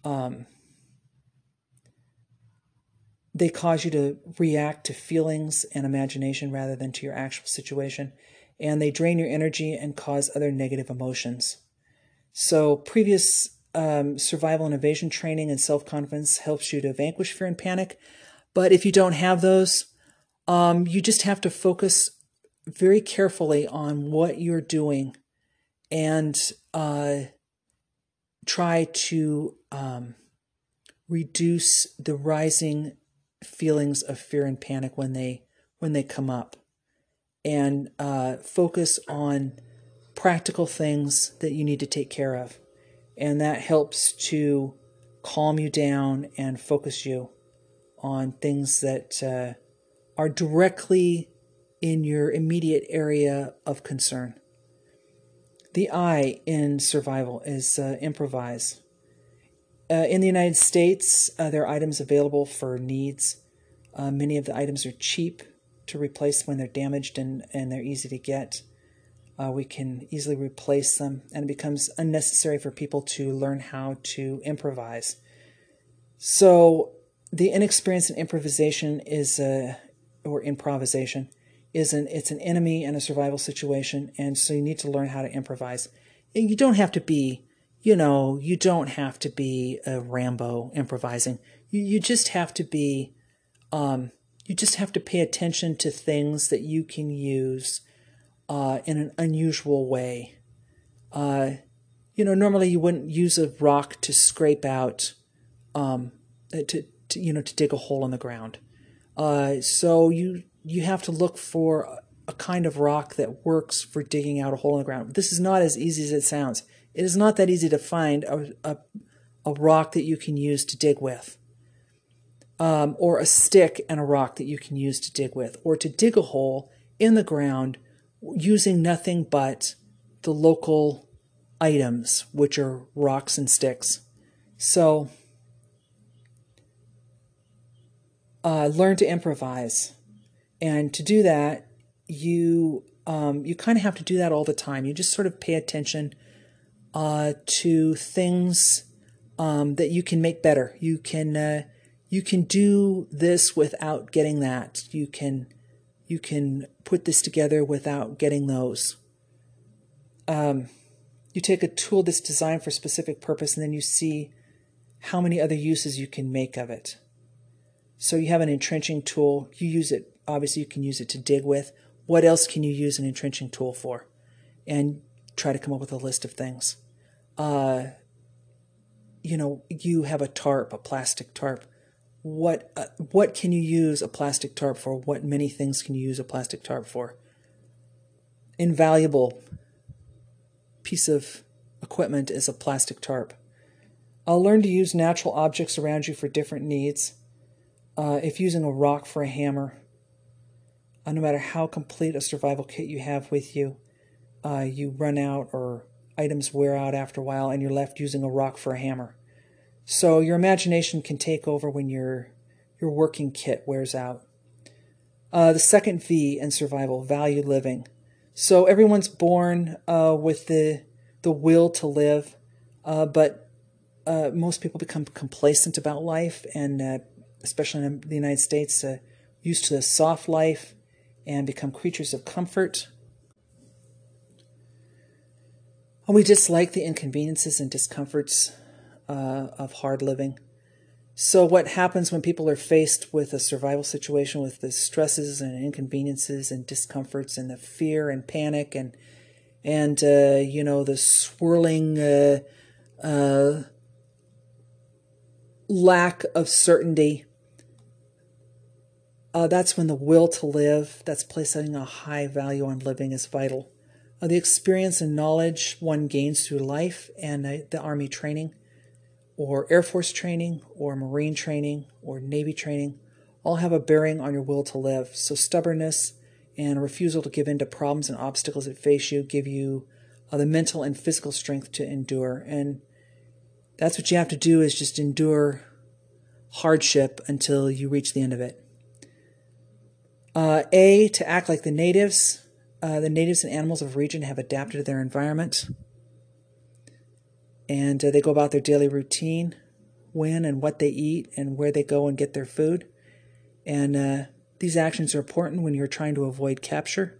um, they cause you to react to feelings and imagination rather than to your actual situation, and they drain your energy and cause other negative emotions. So, previous um, survival and evasion training and self confidence helps you to vanquish fear and panic. But if you don't have those, um, you just have to focus very carefully on what you're doing and uh, try to um, reduce the rising feelings of fear and panic when they when they come up and uh, focus on practical things that you need to take care of and that helps to calm you down and focus you on things that uh, are directly in your immediate area of concern the I in survival is uh, improvise uh, in the United States, uh, there are items available for needs. Uh, many of the items are cheap to replace when they're damaged and, and they're easy to get. Uh, we can easily replace them, and it becomes unnecessary for people to learn how to improvise. So, the inexperience in improvisation is a, or improvisation is an it's an enemy in a survival situation, and so you need to learn how to improvise. And you don't have to be you know, you don't have to be a Rambo improvising. You, you just have to be, um, you just have to pay attention to things that you can use uh, in an unusual way. Uh, you know, normally you wouldn't use a rock to scrape out, um, uh, to, to you know, to dig a hole in the ground. Uh, so you you have to look for a kind of rock that works for digging out a hole in the ground. This is not as easy as it sounds. It is not that easy to find a, a, a rock that you can use to dig with, um, or a stick and a rock that you can use to dig with, or to dig a hole in the ground using nothing but the local items, which are rocks and sticks. So, uh, learn to improvise. And to do that, you um, you kind of have to do that all the time. You just sort of pay attention uh, to things um, that you can make better. You can uh, you can do this without getting that. You can you can put this together without getting those. Um, you take a tool that's designed for a specific purpose, and then you see how many other uses you can make of it. So you have an entrenching tool. You use it. Obviously, you can use it to dig with. What else can you use an entrenching tool for? And try to come up with a list of things uh, you know, you have a tarp, a plastic tarp. What uh, what can you use a plastic tarp for? What many things can you use a plastic tarp for? Invaluable piece of equipment is a plastic tarp. I'll learn to use natural objects around you for different needs. Uh, if using a rock for a hammer, uh, no matter how complete a survival kit you have with you, uh, you run out or items wear out after a while and you're left using a rock for a hammer. So your imagination can take over when your your working kit wears out. Uh, the second V in survival, value living. So everyone's born uh, with the the will to live, uh, but uh, most people become complacent about life, and uh, especially in the United States, uh, used to the soft life and become creatures of comfort. And we dislike the inconveniences and discomforts uh, of hard living. So, what happens when people are faced with a survival situation with the stresses and inconveniences and discomforts and the fear and panic and and uh, you know the swirling uh, uh lack of certainty? Uh, that's when the will to live, that's placing a high value on living, is vital. Uh, the experience and knowledge one gains through life and the Army training or Air Force training or Marine training or Navy training all have a bearing on your will to live. So, stubbornness and refusal to give in to problems and obstacles that face you give you uh, the mental and physical strength to endure. And that's what you have to do is just endure hardship until you reach the end of it. Uh, a, to act like the natives. Uh, the natives and animals of a region have adapted to their environment and uh, they go about their daily routine, when and what they eat, and where they go and get their food. And uh, these actions are important when you're trying to avoid capture.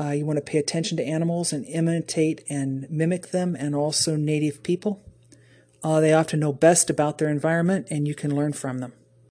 Uh, you want to pay attention to animals and imitate and mimic them, and also native people. Uh, they often know best about their environment, and you can learn from them.